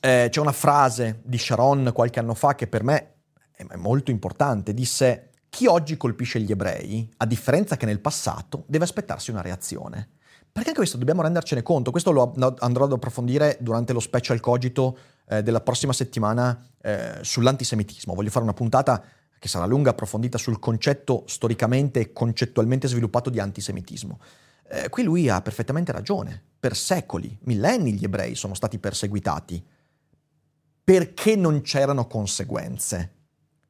eh, c'è una frase di Sharon qualche anno fa che per me è molto importante, disse chi oggi colpisce gli ebrei, a differenza che nel passato, deve aspettarsi una reazione. Perché anche questo dobbiamo rendercene conto, questo lo andrò ad approfondire durante lo special cogito eh, della prossima settimana eh, sull'antisemitismo. Voglio fare una puntata che sarà lunga, approfondita sul concetto storicamente e concettualmente sviluppato di antisemitismo. Eh, qui lui ha perfettamente ragione. Per secoli, millenni gli ebrei sono stati perseguitati perché non c'erano conseguenze.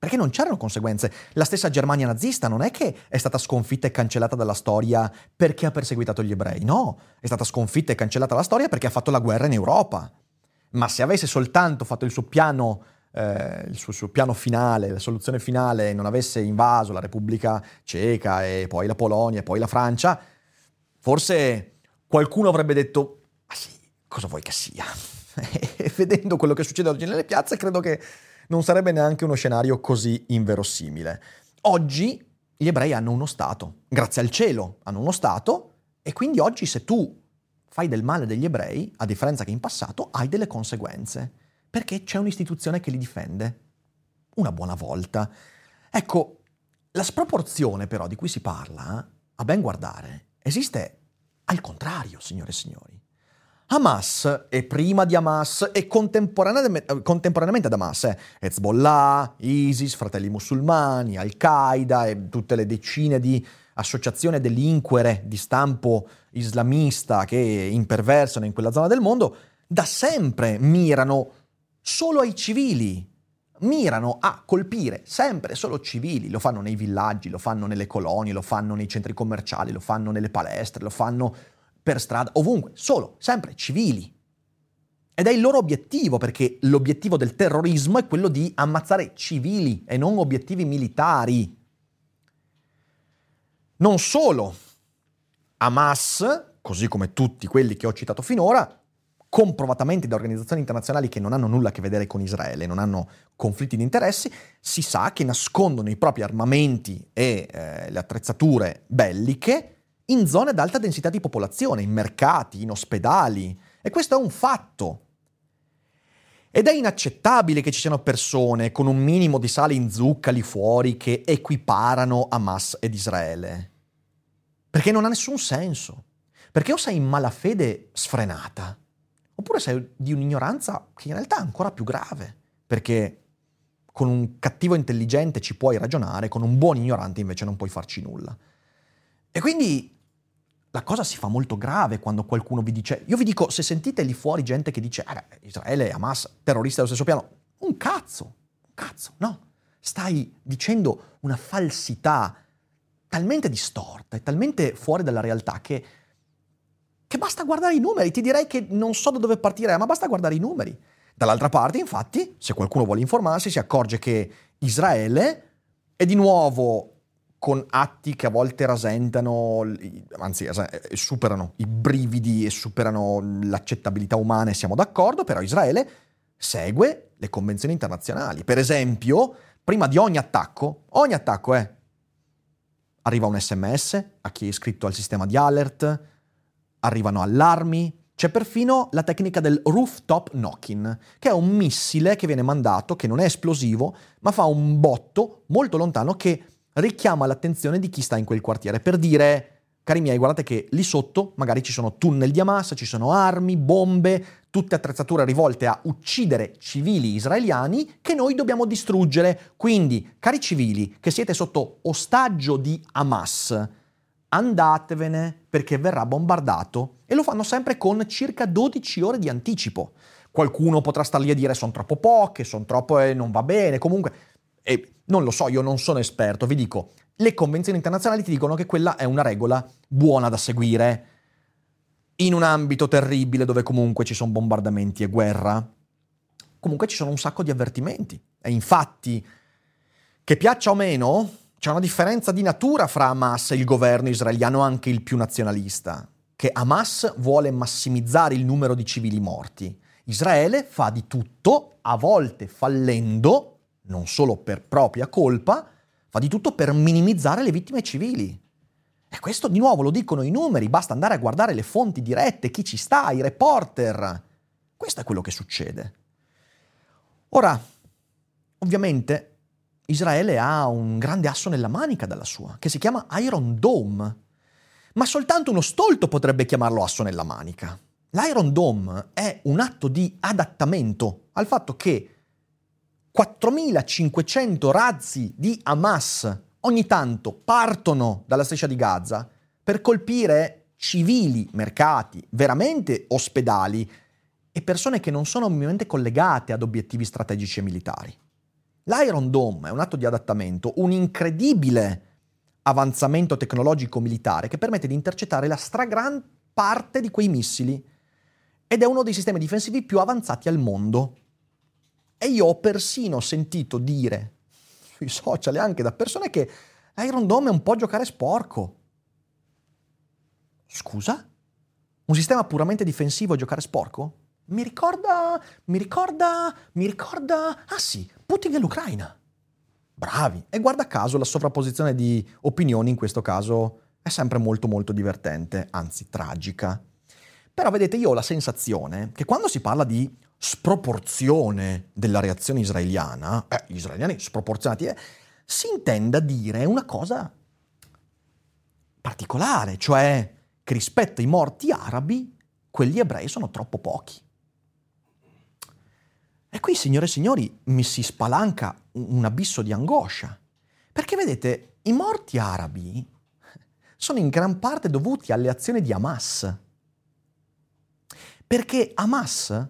Perché non c'erano conseguenze. La stessa Germania nazista non è che è stata sconfitta e cancellata dalla storia perché ha perseguitato gli ebrei, no, è stata sconfitta e cancellata dalla storia perché ha fatto la guerra in Europa. Ma se avesse soltanto fatto il suo piano, eh, il suo, suo piano finale, la soluzione finale, e non avesse invaso la Repubblica Ceca e poi la Polonia e poi la Francia, forse qualcuno avrebbe detto, ma sì, cosa vuoi che sia? e vedendo quello che succede oggi nelle piazze, credo che non sarebbe neanche uno scenario così inverosimile. Oggi gli ebrei hanno uno Stato, grazie al cielo hanno uno Stato, e quindi oggi se tu fai del male degli ebrei, a differenza che in passato, hai delle conseguenze, perché c'è un'istituzione che li difende. Una buona volta. Ecco, la sproporzione però di cui si parla, a ben guardare, esiste al contrario, signore e signori. Hamas e prima di Hamas e contemporaneamente, ad Hamas, eh, Hezbollah, ISIS, Fratelli Musulmani, Al-Qaeda e tutte le decine di associazioni delinquere di stampo islamista che imperversano in quella zona del mondo, da sempre mirano solo ai civili, mirano a colpire sempre solo civili, lo fanno nei villaggi, lo fanno nelle colonie, lo fanno nei centri commerciali, lo fanno nelle palestre, lo fanno per strada, ovunque, solo, sempre civili. Ed è il loro obiettivo, perché l'obiettivo del terrorismo è quello di ammazzare civili e non obiettivi militari. Non solo, Hamas, così come tutti quelli che ho citato finora, comprovatamente da organizzazioni internazionali che non hanno nulla a che vedere con Israele, non hanno conflitti di interessi, si sa che nascondono i propri armamenti e eh, le attrezzature belliche in zone ad alta densità di popolazione, in mercati, in ospedali. E questo è un fatto. Ed è inaccettabile che ci siano persone con un minimo di sale in zucca lì fuori che equiparano Hamas ed Israele. Perché non ha nessun senso. Perché o sei in malafede sfrenata, oppure sei di un'ignoranza che in realtà è ancora più grave. Perché con un cattivo intelligente ci puoi ragionare, con un buon ignorante invece non puoi farci nulla. E quindi la cosa si fa molto grave quando qualcuno vi dice, io vi dico, se sentite lì fuori gente che dice, eh, Israele e Hamas, terroristi dello stesso piano, un cazzo, un cazzo, no. Stai dicendo una falsità talmente distorta e talmente fuori dalla realtà che, che basta guardare i numeri. Ti direi che non so da dove partire, ma basta guardare i numeri. Dall'altra parte, infatti, se qualcuno vuole informarsi, si accorge che Israele è di nuovo con atti che a volte rasentano, anzi superano i brividi e superano l'accettabilità umana e siamo d'accordo, però Israele segue le convenzioni internazionali. Per esempio, prima di ogni attacco, ogni attacco è, arriva un sms a chi è iscritto al sistema di alert, arrivano allarmi, c'è perfino la tecnica del rooftop knocking, che è un missile che viene mandato, che non è esplosivo, ma fa un botto molto lontano che richiama l'attenzione di chi sta in quel quartiere per dire cari miei, guardate che lì sotto magari ci sono tunnel di Hamas, ci sono armi, bombe, tutte attrezzature rivolte a uccidere civili israeliani che noi dobbiamo distruggere. Quindi, cari civili che siete sotto ostaggio di Hamas, andatevene perché verrà bombardato e lo fanno sempre con circa 12 ore di anticipo. Qualcuno potrà star lì a dire sono troppo poche, sono troppo e non va bene, comunque e non lo so, io non sono esperto, vi dico, le convenzioni internazionali ti dicono che quella è una regola buona da seguire in un ambito terribile dove comunque ci sono bombardamenti e guerra. Comunque ci sono un sacco di avvertimenti. E infatti, che piaccia o meno, c'è una differenza di natura fra Hamas e il governo israeliano, anche il più nazionalista, che Hamas vuole massimizzare il numero di civili morti. Israele fa di tutto, a volte fallendo, non solo per propria colpa, fa di tutto per minimizzare le vittime civili. E questo di nuovo lo dicono i numeri, basta andare a guardare le fonti dirette, chi ci sta, i reporter. Questo è quello che succede. Ora, ovviamente, Israele ha un grande asso nella manica dalla sua, che si chiama Iron Dome. Ma soltanto uno stolto potrebbe chiamarlo asso nella manica. L'Iron Dome è un atto di adattamento al fatto che 4.500 razzi di Hamas ogni tanto partono dalla striscia di Gaza per colpire civili, mercati, veramente ospedali e persone che non sono minimamente collegate ad obiettivi strategici e militari. L'Iron Dome è un atto di adattamento, un incredibile avanzamento tecnologico militare che permette di intercettare la stragran parte di quei missili ed è uno dei sistemi difensivi più avanzati al mondo. E io ho persino sentito dire sui social e anche da persone che l'Iron Dome è un po' giocare sporco. Scusa? Un sistema puramente difensivo e giocare sporco? Mi ricorda, mi ricorda, mi ricorda... Ah sì, Putin e l'Ucraina. Bravi. E guarda caso la sovrapposizione di opinioni in questo caso è sempre molto molto divertente, anzi tragica. Però vedete, io ho la sensazione che quando si parla di sproporzione della reazione israeliana, eh, gli israeliani sproporzionati, eh, si intenda dire una cosa particolare, cioè che rispetto ai morti arabi, quelli ebrei sono troppo pochi. E qui, signore e signori, mi si spalanca un abisso di angoscia. Perché vedete, i morti arabi sono in gran parte dovuti alle azioni di Hamas. Perché Hamas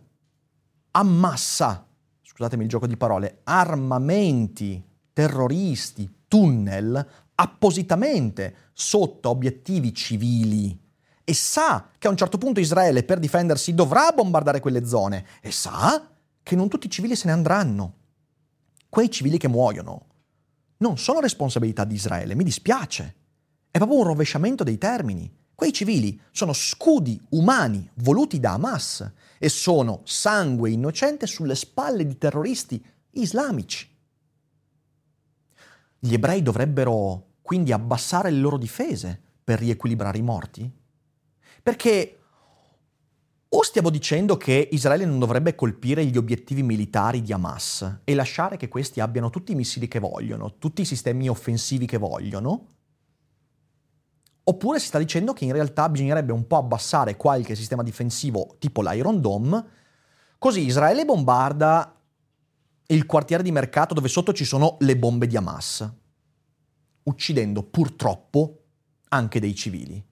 ammassa, scusatemi il gioco di parole, armamenti terroristi, tunnel, appositamente sotto obiettivi civili e sa che a un certo punto Israele per difendersi dovrà bombardare quelle zone e sa che non tutti i civili se ne andranno. Quei civili che muoiono non sono responsabilità di Israele, mi dispiace. È proprio un rovesciamento dei termini. Quei civili sono scudi umani voluti da Hamas e sono sangue innocente sulle spalle di terroristi islamici. Gli ebrei dovrebbero quindi abbassare le loro difese per riequilibrare i morti? Perché o stiamo dicendo che Israele non dovrebbe colpire gli obiettivi militari di Hamas e lasciare che questi abbiano tutti i missili che vogliono, tutti i sistemi offensivi che vogliono, oppure si sta dicendo che in realtà bisognerebbe un po' abbassare qualche sistema difensivo tipo l'Iron Dome, così Israele bombarda il quartiere di mercato dove sotto ci sono le bombe di Hamas, uccidendo purtroppo anche dei civili.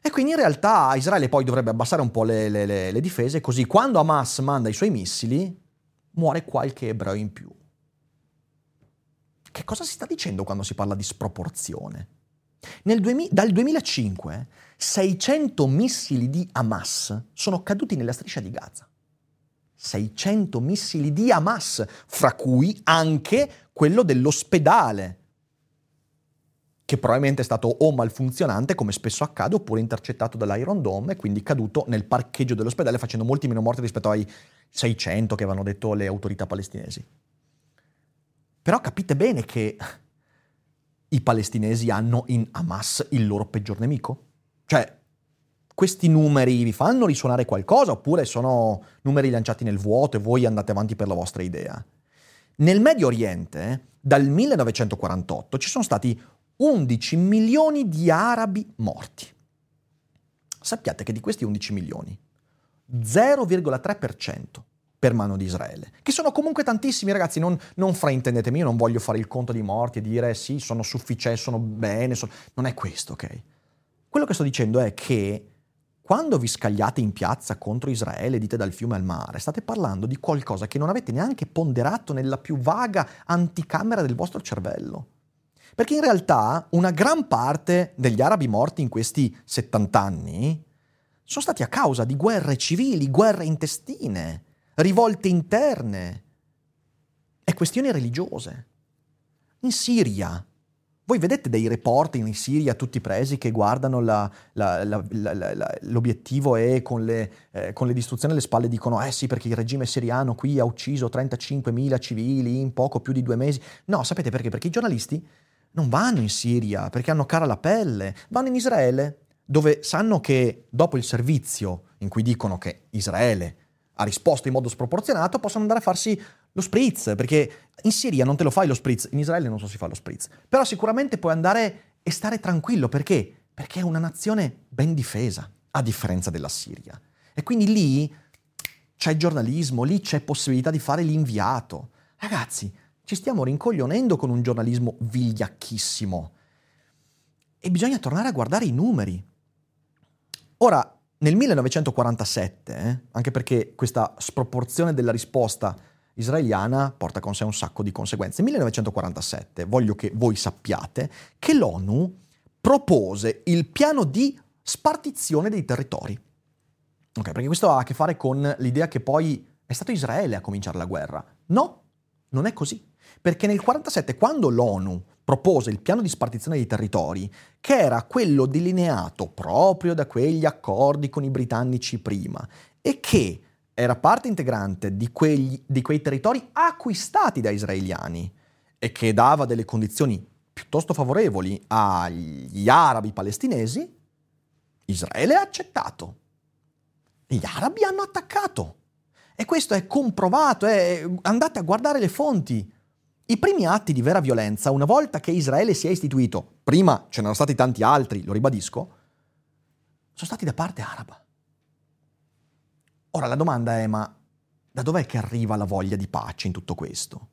E quindi in realtà Israele poi dovrebbe abbassare un po' le, le, le, le difese, così quando Hamas manda i suoi missili muore qualche ebreo in più. Che cosa si sta dicendo quando si parla di sproporzione? Duemi- dal 2005 600 missili di Hamas sono caduti nella striscia di Gaza. 600 missili di Hamas, fra cui anche quello dell'ospedale che probabilmente è stato o malfunzionante, come spesso accade, oppure intercettato dall'Iron Dome e quindi caduto nel parcheggio dell'ospedale facendo molti meno morti rispetto ai 600 che avevano detto le autorità palestinesi. Però capite bene che i palestinesi hanno in Hamas il loro peggior nemico? Cioè, questi numeri vi fanno risuonare qualcosa oppure sono numeri lanciati nel vuoto e voi andate avanti per la vostra idea? Nel Medio Oriente, dal 1948, ci sono stati 11 milioni di arabi morti. Sappiate che di questi 11 milioni, 0,3% per mano di Israele, che sono comunque tantissimi ragazzi, non, non fraintendetemi, io non voglio fare il conto di morti e dire sì, sono sufficienti, sono bene, sono... non è questo, ok? Quello che sto dicendo è che quando vi scagliate in piazza contro Israele, dite dal fiume al mare, state parlando di qualcosa che non avete neanche ponderato nella più vaga anticamera del vostro cervello. Perché in realtà una gran parte degli arabi morti in questi 70 anni sono stati a causa di guerre civili, guerre intestine, rivolte interne e questioni religiose. In Siria, voi vedete dei report in Siria tutti presi che guardano la, la, la, l'obiettivo e con le, eh, con le, distruzioni alle spalle dicono eh sì perché il regime siriano qui ha ucciso 35.000 civili in poco più di due mesi. No, sapete perché? Perché i giornalisti non vanno in Siria perché hanno cara la pelle, vanno in Israele, dove sanno che dopo il servizio in cui dicono che Israele ha risposto in modo sproporzionato, possono andare a farsi lo spritz, perché in Siria non te lo fai lo spritz, in Israele non so si fa lo spritz, però sicuramente puoi andare e stare tranquillo, perché? Perché è una nazione ben difesa, a differenza della Siria. E quindi lì c'è giornalismo, lì c'è possibilità di fare l'inviato. Ragazzi, ci stiamo rincoglionendo con un giornalismo vigliacchissimo. E bisogna tornare a guardare i numeri. Ora, nel 1947, eh, anche perché questa sproporzione della risposta israeliana porta con sé un sacco di conseguenze, nel 1947 voglio che voi sappiate che l'ONU propose il piano di spartizione dei territori. Ok, perché questo ha a che fare con l'idea che poi è stato Israele a cominciare la guerra. No, non è così. Perché nel 1947, quando l'ONU propose il piano di spartizione dei territori, che era quello delineato proprio da quegli accordi con i britannici prima, e che era parte integrante di, quegli, di quei territori acquistati da israeliani, e che dava delle condizioni piuttosto favorevoli agli arabi palestinesi, Israele ha accettato. Gli arabi hanno attaccato. E questo è comprovato, è... andate a guardare le fonti. I primi atti di vera violenza, una volta che Israele si è istituito, prima ce n'erano stati tanti altri, lo ribadisco, sono stati da parte araba. Ora la domanda è, ma da dov'è che arriva la voglia di pace in tutto questo?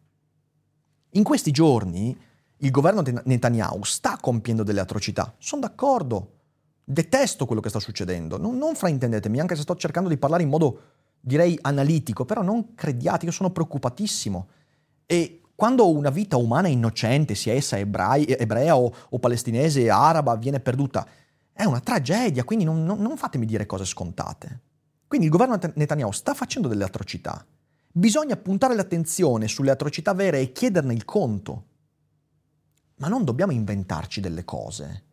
In questi giorni il governo Netanyahu sta compiendo delle atrocità, sono d'accordo, detesto quello che sta succedendo, non, non fraintendetemi, anche se sto cercando di parlare in modo direi analitico, però non crediate, io sono preoccupatissimo. E quando una vita umana innocente, sia essa ebrai, ebrea o, o, palestinese, araba, viene perduta, è una tragedia, quindi non, non, non fatemi dire cose scontate. Quindi il governo Netanyahu sta facendo delle atrocità. Bisogna puntare l'attenzione sulle atrocità vere e chiederne il conto. Ma non dobbiamo inventarci delle cose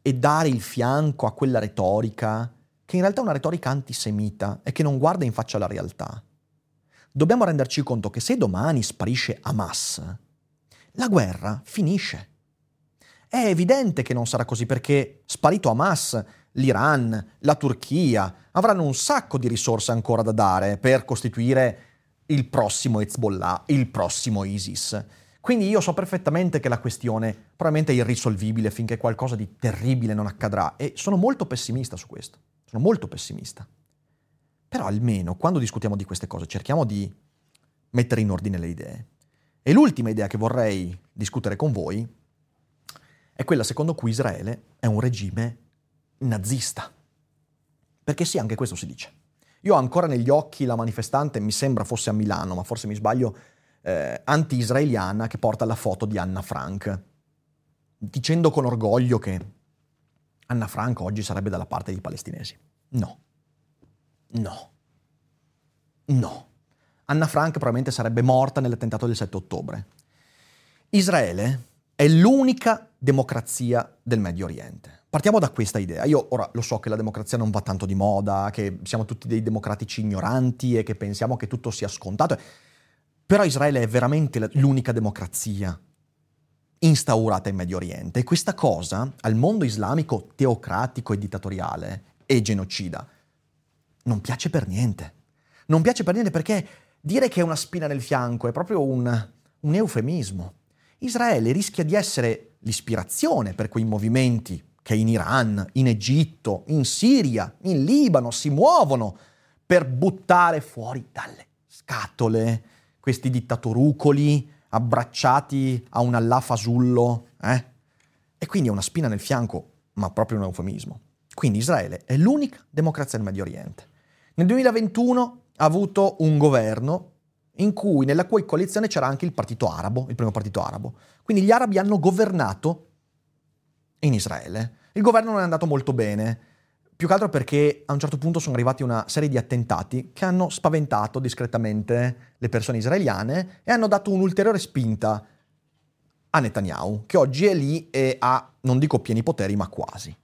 e dare il fianco a quella retorica che in realtà è una retorica antisemita e che non guarda in faccia la realtà. Dobbiamo renderci conto che se domani sparisce Hamas, la guerra finisce. È evidente che non sarà così perché sparito Hamas, l'Iran, la Turchia avranno un sacco di risorse ancora da dare per costituire il prossimo Hezbollah, il prossimo ISIS. Quindi io so perfettamente che la questione probabilmente è irrisolvibile finché qualcosa di terribile non accadrà e sono molto pessimista su questo. Sono molto pessimista. Però almeno quando discutiamo di queste cose cerchiamo di mettere in ordine le idee. E l'ultima idea che vorrei discutere con voi è quella secondo cui Israele è un regime nazista. Perché sì, anche questo si dice. Io ho ancora negli occhi la manifestante, mi sembra fosse a Milano, ma forse mi sbaglio, eh, anti-israeliana che porta la foto di Anna Frank, dicendo con orgoglio che Anna Frank oggi sarebbe dalla parte dei palestinesi. No. No. No. Anna Frank probabilmente sarebbe morta nell'attentato del 7 ottobre. Israele è l'unica democrazia del Medio Oriente. Partiamo da questa idea. Io ora lo so che la democrazia non va tanto di moda, che siamo tutti dei democratici ignoranti e che pensiamo che tutto sia scontato, però Israele è veramente l'unica democrazia instaurata in Medio Oriente e questa cosa al mondo islamico teocratico e dittatoriale e genocida non piace per niente. Non piace per niente perché dire che è una spina nel fianco è proprio un, un eufemismo. Israele rischia di essere l'ispirazione per quei movimenti che in Iran, in Egitto, in Siria, in Libano si muovono per buttare fuori dalle scatole questi dittatorucoli abbracciati a un Allah fasullo, eh? E quindi è una spina nel fianco, ma proprio un eufemismo. Quindi Israele è l'unica democrazia del Medio Oriente. Nel 2021 ha avuto un governo in cui, nella cui coalizione c'era anche il partito arabo, il primo partito arabo. Quindi gli arabi hanno governato in Israele. Il governo non è andato molto bene, più che altro perché a un certo punto sono arrivati una serie di attentati che hanno spaventato discretamente le persone israeliane e hanno dato un'ulteriore spinta a Netanyahu, che oggi è lì e ha, non dico pieni poteri, ma quasi.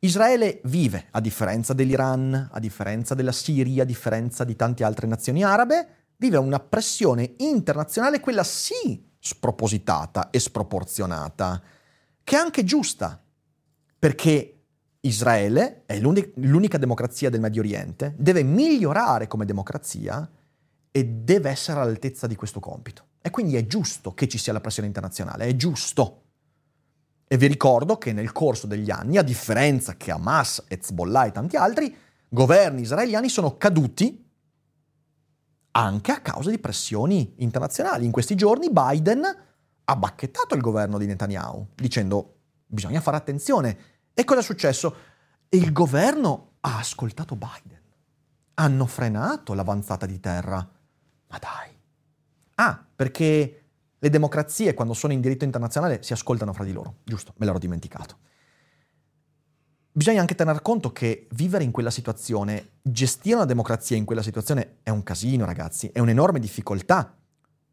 Israele vive, a differenza dell'Iran, a differenza della Siria, a differenza di tante altre nazioni arabe, vive una pressione internazionale, quella sì spropositata e sproporzionata, che è anche giusta, perché Israele è l'unica democrazia del Medio Oriente, deve migliorare come democrazia e deve essere all'altezza di questo compito. E quindi è giusto che ci sia la pressione internazionale, è giusto. E vi ricordo che nel corso degli anni, a differenza che Hamas, Hezbollah e tanti altri, governi israeliani sono caduti anche a causa di pressioni internazionali. In questi giorni Biden ha bacchettato il governo di Netanyahu dicendo bisogna fare attenzione. E cosa è successo? Il governo ha ascoltato Biden. Hanno frenato l'avanzata di terra. Ma dai. Ah, perché le democrazie quando sono in diritto internazionale si ascoltano fra di loro. Giusto, me l'ero dimenticato. Bisogna anche tener conto che vivere in quella situazione, gestire una democrazia in quella situazione è un casino, ragazzi, è un'enorme difficoltà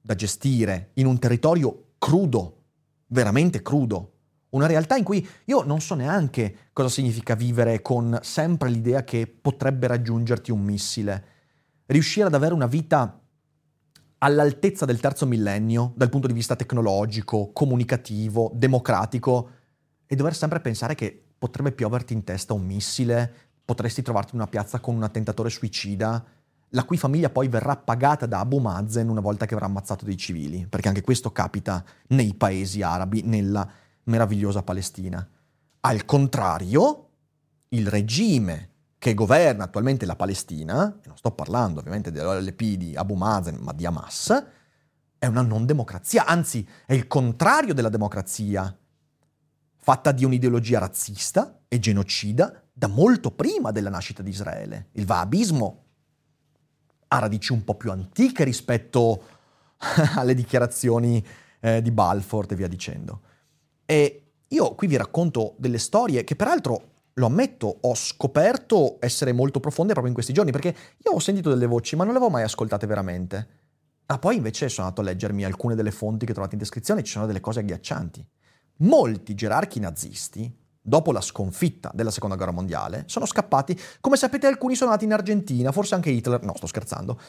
da gestire in un territorio crudo, veramente crudo. Una realtà in cui io non so neanche cosa significa vivere con sempre l'idea che potrebbe raggiungerti un missile. Riuscire ad avere una vita all'altezza del terzo millennio dal punto di vista tecnologico, comunicativo, democratico e dover sempre pensare che potrebbe pioverti in testa un missile, potresti trovarti in una piazza con un attentatore suicida, la cui famiglia poi verrà pagata da Abu Mazen una volta che avrà ammazzato dei civili, perché anche questo capita nei paesi arabi, nella meravigliosa Palestina. Al contrario, il regime che governa attualmente la Palestina, non sto parlando ovviamente dell'OLP di Abu Mazen, ma di Hamas, è una non democrazia, anzi è il contrario della democrazia fatta di un'ideologia razzista e genocida da molto prima della nascita di Israele. Il wahabismo ha radici un po' più antiche rispetto alle dichiarazioni eh, di Balfour e via dicendo. E io qui vi racconto delle storie che peraltro, lo ammetto, ho scoperto essere molto profonde proprio in questi giorni, perché io ho sentito delle voci, ma non le avevo mai ascoltate veramente. Ah, poi invece sono andato a leggermi alcune delle fonti che trovate in descrizione e ci sono delle cose agghiaccianti. Molti gerarchi nazisti, dopo la sconfitta della seconda guerra mondiale, sono scappati. Come sapete, alcuni sono nati in Argentina, forse anche Hitler, no, sto scherzando.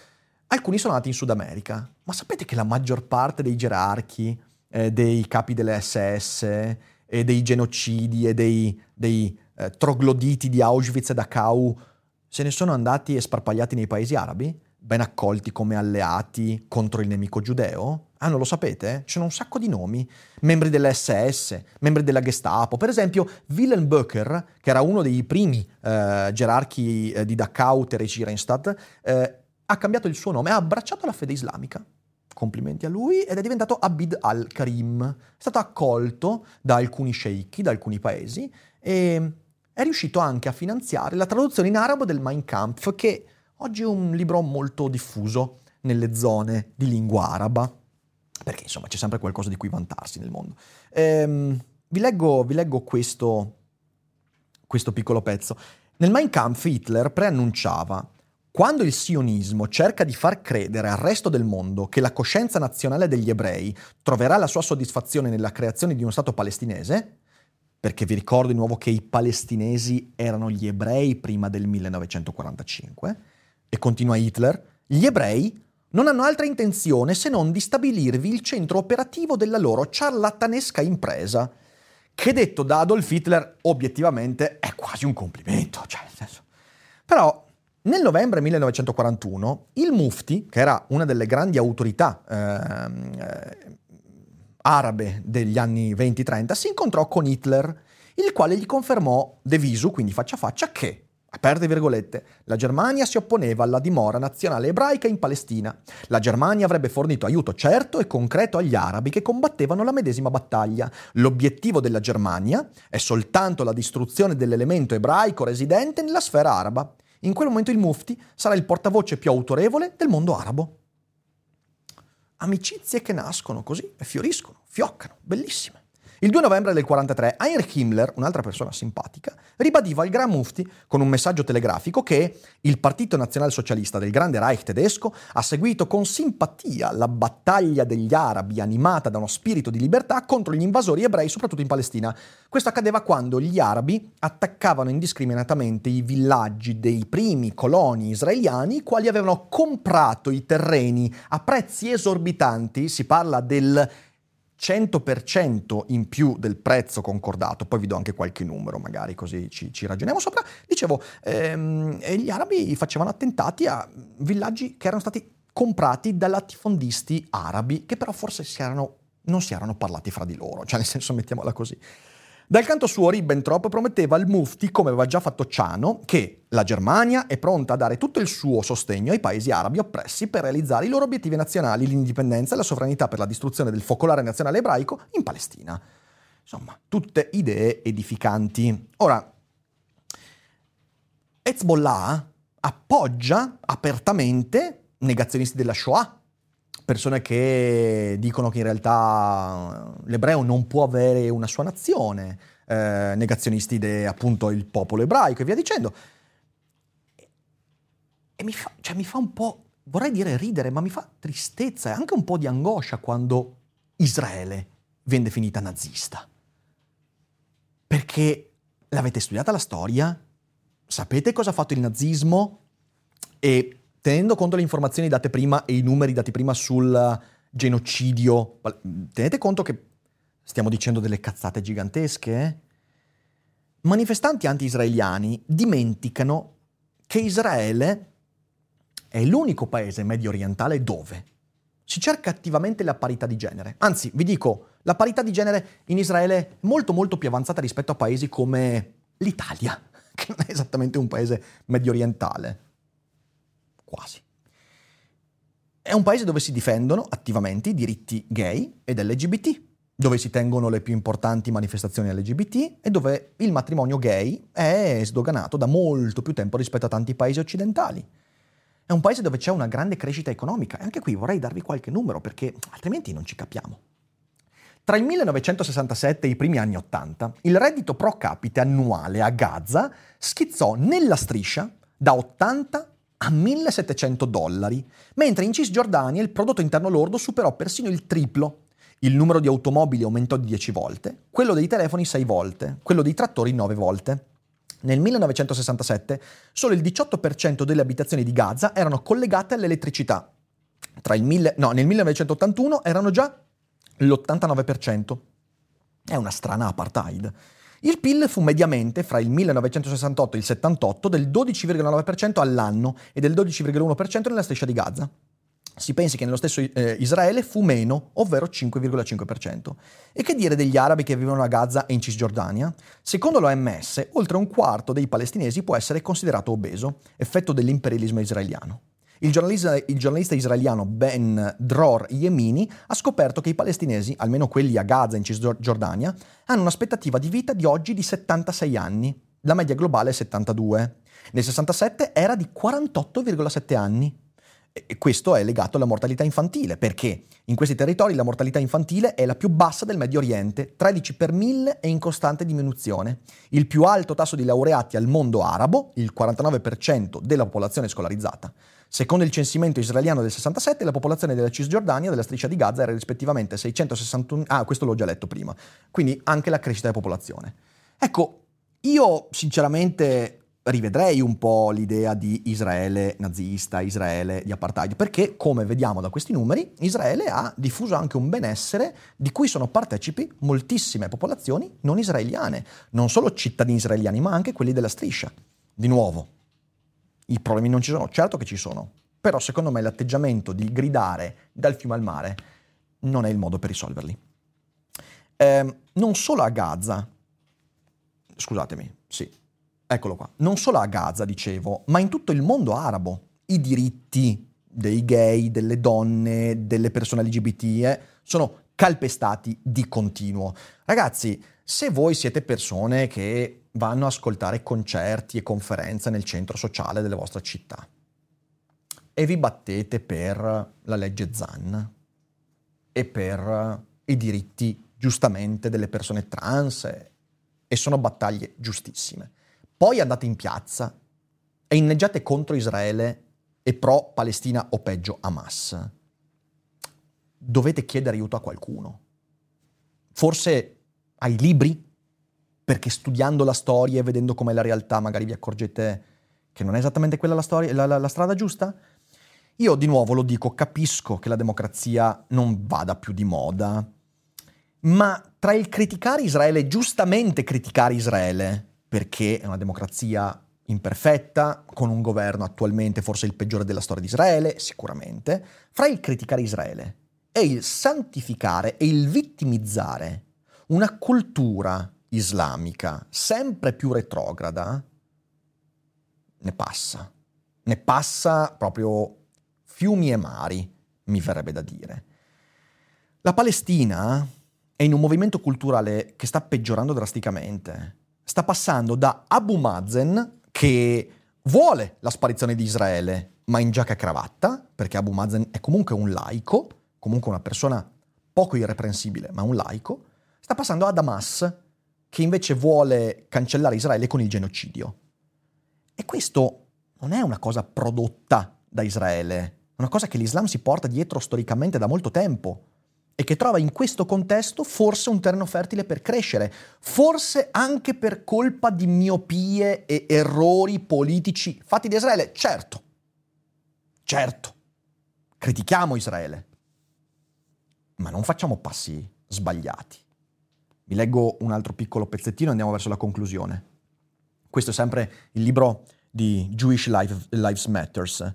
Alcuni sono nati in Sud America. Ma sapete che la maggior parte dei gerarchi, eh, dei capi delle SS, e dei genocidi e dei, dei eh, trogloditi di Auschwitz e Dachau se ne sono andati e sparpagliati nei paesi arabi? ben accolti come alleati contro il nemico giudeo? Ah, non lo sapete? Ci sono un sacco di nomi. Membri dell'SS, membri della Gestapo. Per esempio, Wilhelm Böcker, che era uno dei primi eh, gerarchi eh, di Dachau, Tereci Reinstadt, eh, ha cambiato il suo nome, ha abbracciato la fede islamica. Complimenti a lui ed è diventato Abid al-Karim. È stato accolto da alcuni sceicchi, da alcuni paesi e è riuscito anche a finanziare la traduzione in arabo del Mein Kampf, che Oggi è un libro molto diffuso nelle zone di lingua araba, perché insomma c'è sempre qualcosa di cui vantarsi nel mondo. Ehm, vi leggo, vi leggo questo, questo piccolo pezzo. Nel Mein Kampf Hitler preannunciava quando il sionismo cerca di far credere al resto del mondo che la coscienza nazionale degli ebrei troverà la sua soddisfazione nella creazione di uno Stato palestinese, perché vi ricordo di nuovo che i palestinesi erano gli ebrei prima del 1945, e continua Hitler, gli ebrei non hanno altra intenzione se non di stabilirvi il centro operativo della loro ciarlatanesca impresa, che detto da Adolf Hitler obiettivamente è quasi un complimento. Cioè, Però nel novembre 1941 il Mufti, che era una delle grandi autorità ehm, eh, arabe degli anni 20-30, si incontrò con Hitler, il quale gli confermò de visu, quindi faccia a faccia, che Aperte virgolette, la Germania si opponeva alla dimora nazionale ebraica in Palestina. La Germania avrebbe fornito aiuto certo e concreto agli arabi che combattevano la medesima battaglia. L'obiettivo della Germania è soltanto la distruzione dell'elemento ebraico residente nella sfera araba. In quel momento il Mufti sarà il portavoce più autorevole del mondo arabo. Amicizie che nascono così e fioriscono, fioccano, bellissime. Il 2 novembre del 1943 Heinrich Himmler, un'altra persona simpatica, ribadiva al Gran Mufti con un messaggio telegrafico che il Partito Nazionalsocialista del Grande Reich tedesco ha seguito con simpatia la battaglia degli arabi animata da uno spirito di libertà contro gli invasori ebrei, soprattutto in Palestina. Questo accadeva quando gli arabi attaccavano indiscriminatamente i villaggi dei primi coloni israeliani, i quali avevano comprato i terreni a prezzi esorbitanti, si parla del 100% in più del prezzo concordato, poi vi do anche qualche numero magari così ci, ci ragioniamo sopra, dicevo, ehm, gli arabi facevano attentati a villaggi che erano stati comprati da latifondisti arabi che però forse si erano, non si erano parlati fra di loro, cioè nel senso mettiamola così. Dal canto suo Ribbentrop prometteva al Mufti, come aveva già fatto Ciano, che la Germania è pronta a dare tutto il suo sostegno ai paesi arabi oppressi per realizzare i loro obiettivi nazionali, l'indipendenza e la sovranità per la distruzione del focolare nazionale ebraico in Palestina. Insomma, tutte idee edificanti. Ora, Hezbollah appoggia apertamente negazionisti della Shoah, persone che dicono che in realtà l'ebreo non può avere una sua nazione, eh, negazionisti il popolo ebraico e via dicendo. E mi fa, cioè, mi fa un po', vorrei dire ridere, ma mi fa tristezza e anche un po' di angoscia quando Israele viene definita nazista. Perché l'avete studiata la storia? Sapete cosa ha fatto il nazismo? E tenendo conto le informazioni date prima e i numeri dati prima sul genocidio, tenete conto che stiamo dicendo delle cazzate gigantesche? Eh? Manifestanti anti-israeliani dimenticano che Israele è l'unico paese medio orientale dove si cerca attivamente la parità di genere. Anzi, vi dico, la parità di genere in Israele è molto molto più avanzata rispetto a paesi come l'Italia, che non è esattamente un paese medio orientale quasi. È un paese dove si difendono attivamente i diritti gay ed LGBT, dove si tengono le più importanti manifestazioni LGBT e dove il matrimonio gay è sdoganato da molto più tempo rispetto a tanti paesi occidentali. È un paese dove c'è una grande crescita economica e anche qui vorrei darvi qualche numero perché altrimenti non ci capiamo. Tra il 1967 e i primi anni 80, il reddito pro capite annuale a Gaza schizzò nella striscia da 80 a 1700 dollari, mentre in Cisgiordania il prodotto interno lordo superò persino il triplo. Il numero di automobili aumentò di 10 volte, quello dei telefoni 6 volte, quello dei trattori 9 volte. Nel 1967 solo il 18% delle abitazioni di Gaza erano collegate all'elettricità. Mille, no, nel 1981 erano già l'89%. È una strana apartheid. Il PIL fu mediamente fra il 1968 e il 78 del 12,9% all'anno e del 12,1% nella striscia di Gaza. Si pensi che nello stesso eh, Israele fu meno, ovvero 5,5%. E che dire degli arabi che vivono a Gaza e in Cisgiordania? Secondo l'OMS, oltre un quarto dei palestinesi può essere considerato obeso, effetto dell'imperialismo israeliano. Il giornalista, il giornalista, israeliano Ben Dror Yemini ha scoperto che i palestinesi, almeno quelli a Gaza in Cisgiordania, hanno un'aspettativa di vita di oggi di 76 anni. La media globale è 72. Nel 67 era di 48,7 anni. E questo è legato alla mortalità infantile, perché in questi territori la mortalità infantile è la più bassa del Medio Oriente, 13 per 1000 e in costante diminuzione. Il più alto tasso di laureati al mondo arabo, il 49% della popolazione scolarizzata. Secondo il censimento israeliano del 67, la popolazione della Cisgiordania, della striscia di Gaza, era rispettivamente 661... Ah, questo l'ho già letto prima. Quindi anche la crescita della popolazione. Ecco, io sinceramente rivedrei un po' l'idea di Israele nazista, Israele di apartheid, perché come vediamo da questi numeri, Israele ha diffuso anche un benessere di cui sono partecipi moltissime popolazioni non israeliane, non solo cittadini israeliani, ma anche quelli della striscia. Di nuovo, i problemi non ci sono, certo che ci sono, però secondo me l'atteggiamento di gridare dal fiume al mare non è il modo per risolverli. Eh, non solo a Gaza, scusatemi, sì, eccolo qua, non solo a Gaza, dicevo, ma in tutto il mondo arabo, i diritti dei gay, delle donne, delle persone LGBT eh, sono calpestati di continuo. Ragazzi, se voi siete persone che vanno a ascoltare concerti e conferenze nel centro sociale della vostra città e vi battete per la legge Zan e per i diritti giustamente delle persone trans e sono battaglie giustissime. Poi andate in piazza e inneggiate contro Israele e pro Palestina o peggio Hamas. Dovete chiedere aiuto a qualcuno. Forse ai libri perché studiando la storia e vedendo com'è la realtà magari vi accorgete che non è esattamente quella la, storia, la, la, la strada giusta? Io di nuovo lo dico, capisco che la democrazia non vada più di moda, ma tra il criticare Israele, giustamente criticare Israele, perché è una democrazia imperfetta, con un governo attualmente forse il peggiore della storia di Israele, sicuramente, fra il criticare Israele e il santificare e il vittimizzare una cultura islamica sempre più retrograda, ne passa. Ne passa proprio fiumi e mari, mi verrebbe da dire. La Palestina è in un movimento culturale che sta peggiorando drasticamente. Sta passando da Abu Mazen, che vuole la sparizione di Israele, ma in giacca e cravatta, perché Abu Mazen è comunque un laico, comunque una persona poco irreprensibile, ma un laico, sta passando ad Hamas, che invece vuole cancellare Israele con il genocidio. E questo non è una cosa prodotta da Israele, è una cosa che l'Islam si porta dietro storicamente da molto tempo e che trova in questo contesto forse un terreno fertile per crescere, forse anche per colpa di miopie e errori politici fatti da Israele. Certo, certo, critichiamo Israele, ma non facciamo passi sbagliati. Vi leggo un altro piccolo pezzettino e andiamo verso la conclusione. Questo è sempre il libro di Jewish Lives Matters,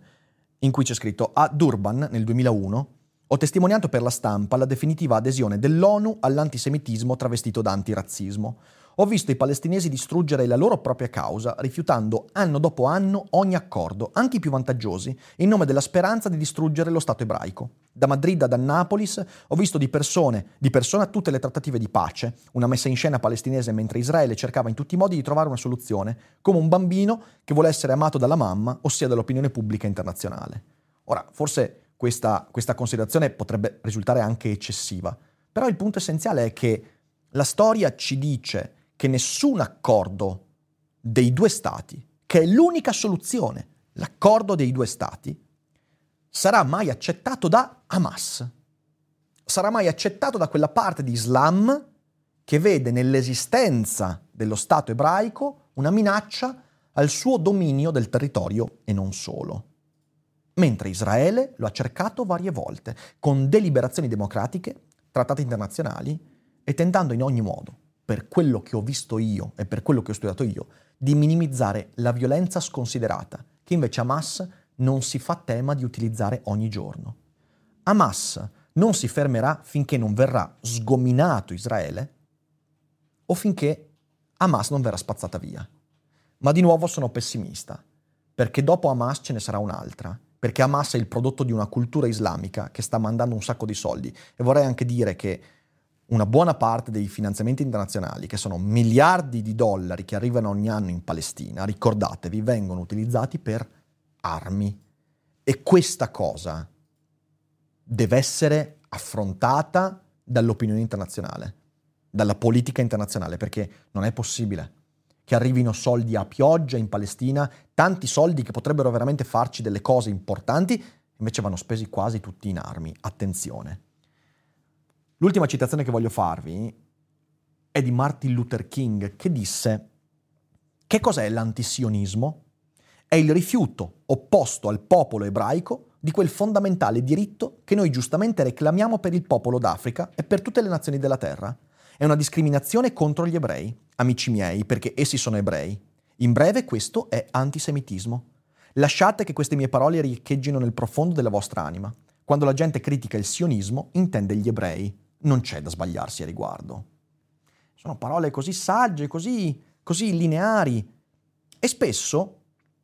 in cui c'è scritto a Durban nel 2001 ho testimoniato per la stampa la definitiva adesione dell'ONU all'antisemitismo travestito da antirazzismo. Ho visto i palestinesi distruggere la loro propria causa, rifiutando anno dopo anno ogni accordo, anche i più vantaggiosi, in nome della speranza di distruggere lo Stato ebraico. Da Madrid ad Annapolis ho visto di, persone, di persona tutte le trattative di pace, una messa in scena palestinese mentre Israele cercava in tutti i modi di trovare una soluzione, come un bambino che vuole essere amato dalla mamma, ossia dall'opinione pubblica internazionale. Ora, forse questa, questa considerazione potrebbe risultare anche eccessiva, però il punto essenziale è che la storia ci dice che nessun accordo dei due stati, che è l'unica soluzione, l'accordo dei due stati, sarà mai accettato da Hamas, sarà mai accettato da quella parte di Islam che vede nell'esistenza dello Stato ebraico una minaccia al suo dominio del territorio e non solo mentre Israele lo ha cercato varie volte, con deliberazioni democratiche, trattati internazionali e tentando in ogni modo, per quello che ho visto io e per quello che ho studiato io, di minimizzare la violenza sconsiderata, che invece Hamas non si fa tema di utilizzare ogni giorno. Hamas non si fermerà finché non verrà sgominato Israele o finché Hamas non verrà spazzata via. Ma di nuovo sono pessimista, perché dopo Hamas ce ne sarà un'altra perché Hamas è il prodotto di una cultura islamica che sta mandando un sacco di soldi. E vorrei anche dire che una buona parte dei finanziamenti internazionali, che sono miliardi di dollari che arrivano ogni anno in Palestina, ricordatevi, vengono utilizzati per armi. E questa cosa deve essere affrontata dall'opinione internazionale, dalla politica internazionale, perché non è possibile che arrivino soldi a pioggia in Palestina, tanti soldi che potrebbero veramente farci delle cose importanti, invece vanno spesi quasi tutti in armi. Attenzione. L'ultima citazione che voglio farvi è di Martin Luther King che disse che cos'è l'antisionismo? È il rifiuto opposto al popolo ebraico di quel fondamentale diritto che noi giustamente reclamiamo per il popolo d'Africa e per tutte le nazioni della terra. È una discriminazione contro gli ebrei, amici miei, perché essi sono ebrei. In breve, questo è antisemitismo. Lasciate che queste mie parole riecheggiano nel profondo della vostra anima. Quando la gente critica il sionismo, intende gli ebrei. Non c'è da sbagliarsi a riguardo. Sono parole così sagge, così, così lineari. E spesso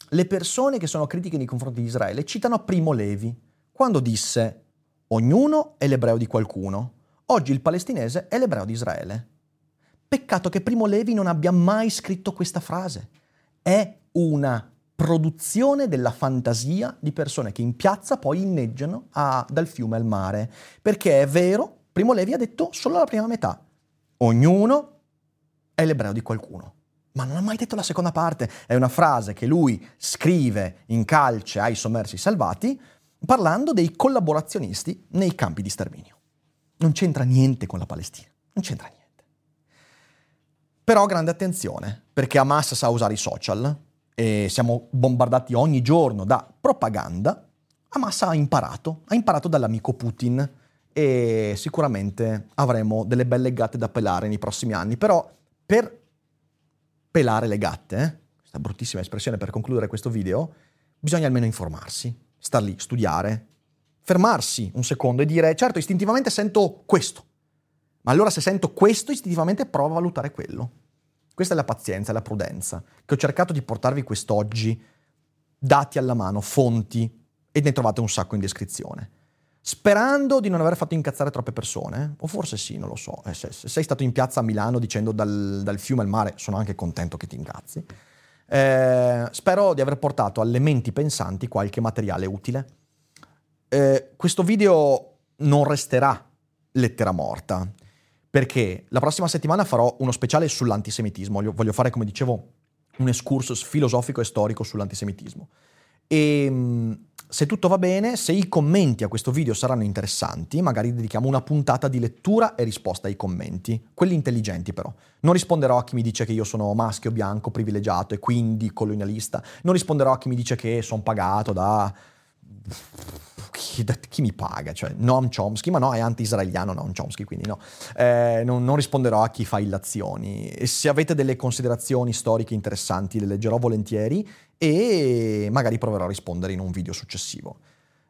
le persone che sono critiche nei confronti di Israele citano Primo Levi, quando disse ognuno è l'ebreo di qualcuno. Oggi il palestinese è l'ebreo di Israele. Peccato che Primo Levi non abbia mai scritto questa frase. È una produzione della fantasia di persone che in piazza poi inneggiano a, dal fiume al mare. Perché è vero, Primo Levi ha detto solo la prima metà. Ognuno è l'ebreo di qualcuno. Ma non ha mai detto la seconda parte. È una frase che lui scrive in calce ai sommersi salvati parlando dei collaborazionisti nei campi di sterminio. Non c'entra niente con la Palestina. Non c'entra niente. Però grande attenzione, perché Hamas sa usare i social e siamo bombardati ogni giorno da propaganda. Hamas ha imparato, ha imparato dall'amico Putin e sicuramente avremo delle belle gatte da pelare nei prossimi anni. Però per pelare le gatte, eh, questa bruttissima espressione per concludere questo video, bisogna almeno informarsi, star lì, studiare, fermarsi un secondo e dire, certo, istintivamente sento questo, ma allora se sento questo, istintivamente provo a valutare quello. Questa è la pazienza, la prudenza, che ho cercato di portarvi quest'oggi, dati alla mano, fonti, e ne trovate un sacco in descrizione. Sperando di non aver fatto incazzare troppe persone, o forse sì, non lo so. Eh, se, se sei stato in piazza a Milano dicendo dal, dal fiume al mare, sono anche contento che ti incazzi. Eh, spero di aver portato alle menti pensanti qualche materiale utile. Eh, questo video non resterà lettera morta, perché la prossima settimana farò uno speciale sull'antisemitismo. Voglio fare, come dicevo, un excursus filosofico e storico sull'antisemitismo. E mm, se tutto va bene, se i commenti a questo video saranno interessanti, magari dedichiamo una puntata di lettura e risposta ai commenti, quelli intelligenti però. Non risponderò a chi mi dice che io sono maschio, bianco, privilegiato e quindi colonialista. Non risponderò a chi mi dice che sono pagato da chi, chi, mi paga? Cioè, Noam Chomsky, ma no, è anti-israeliano Noam Chomsky, quindi no. Eh, non, non, risponderò a chi fa illazioni. E se avete delle considerazioni storiche interessanti, le leggerò volentieri e magari proverò a rispondere in un video successivo.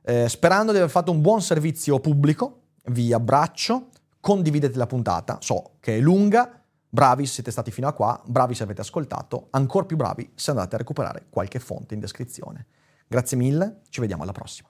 Eh, sperando di aver fatto un buon servizio pubblico, vi abbraccio, condividete la puntata, so che è lunga, bravi se siete stati fino a qua, bravi se avete ascoltato, ancora più bravi se andate a recuperare qualche fonte in descrizione. Grazie mille, ci vediamo alla prossima.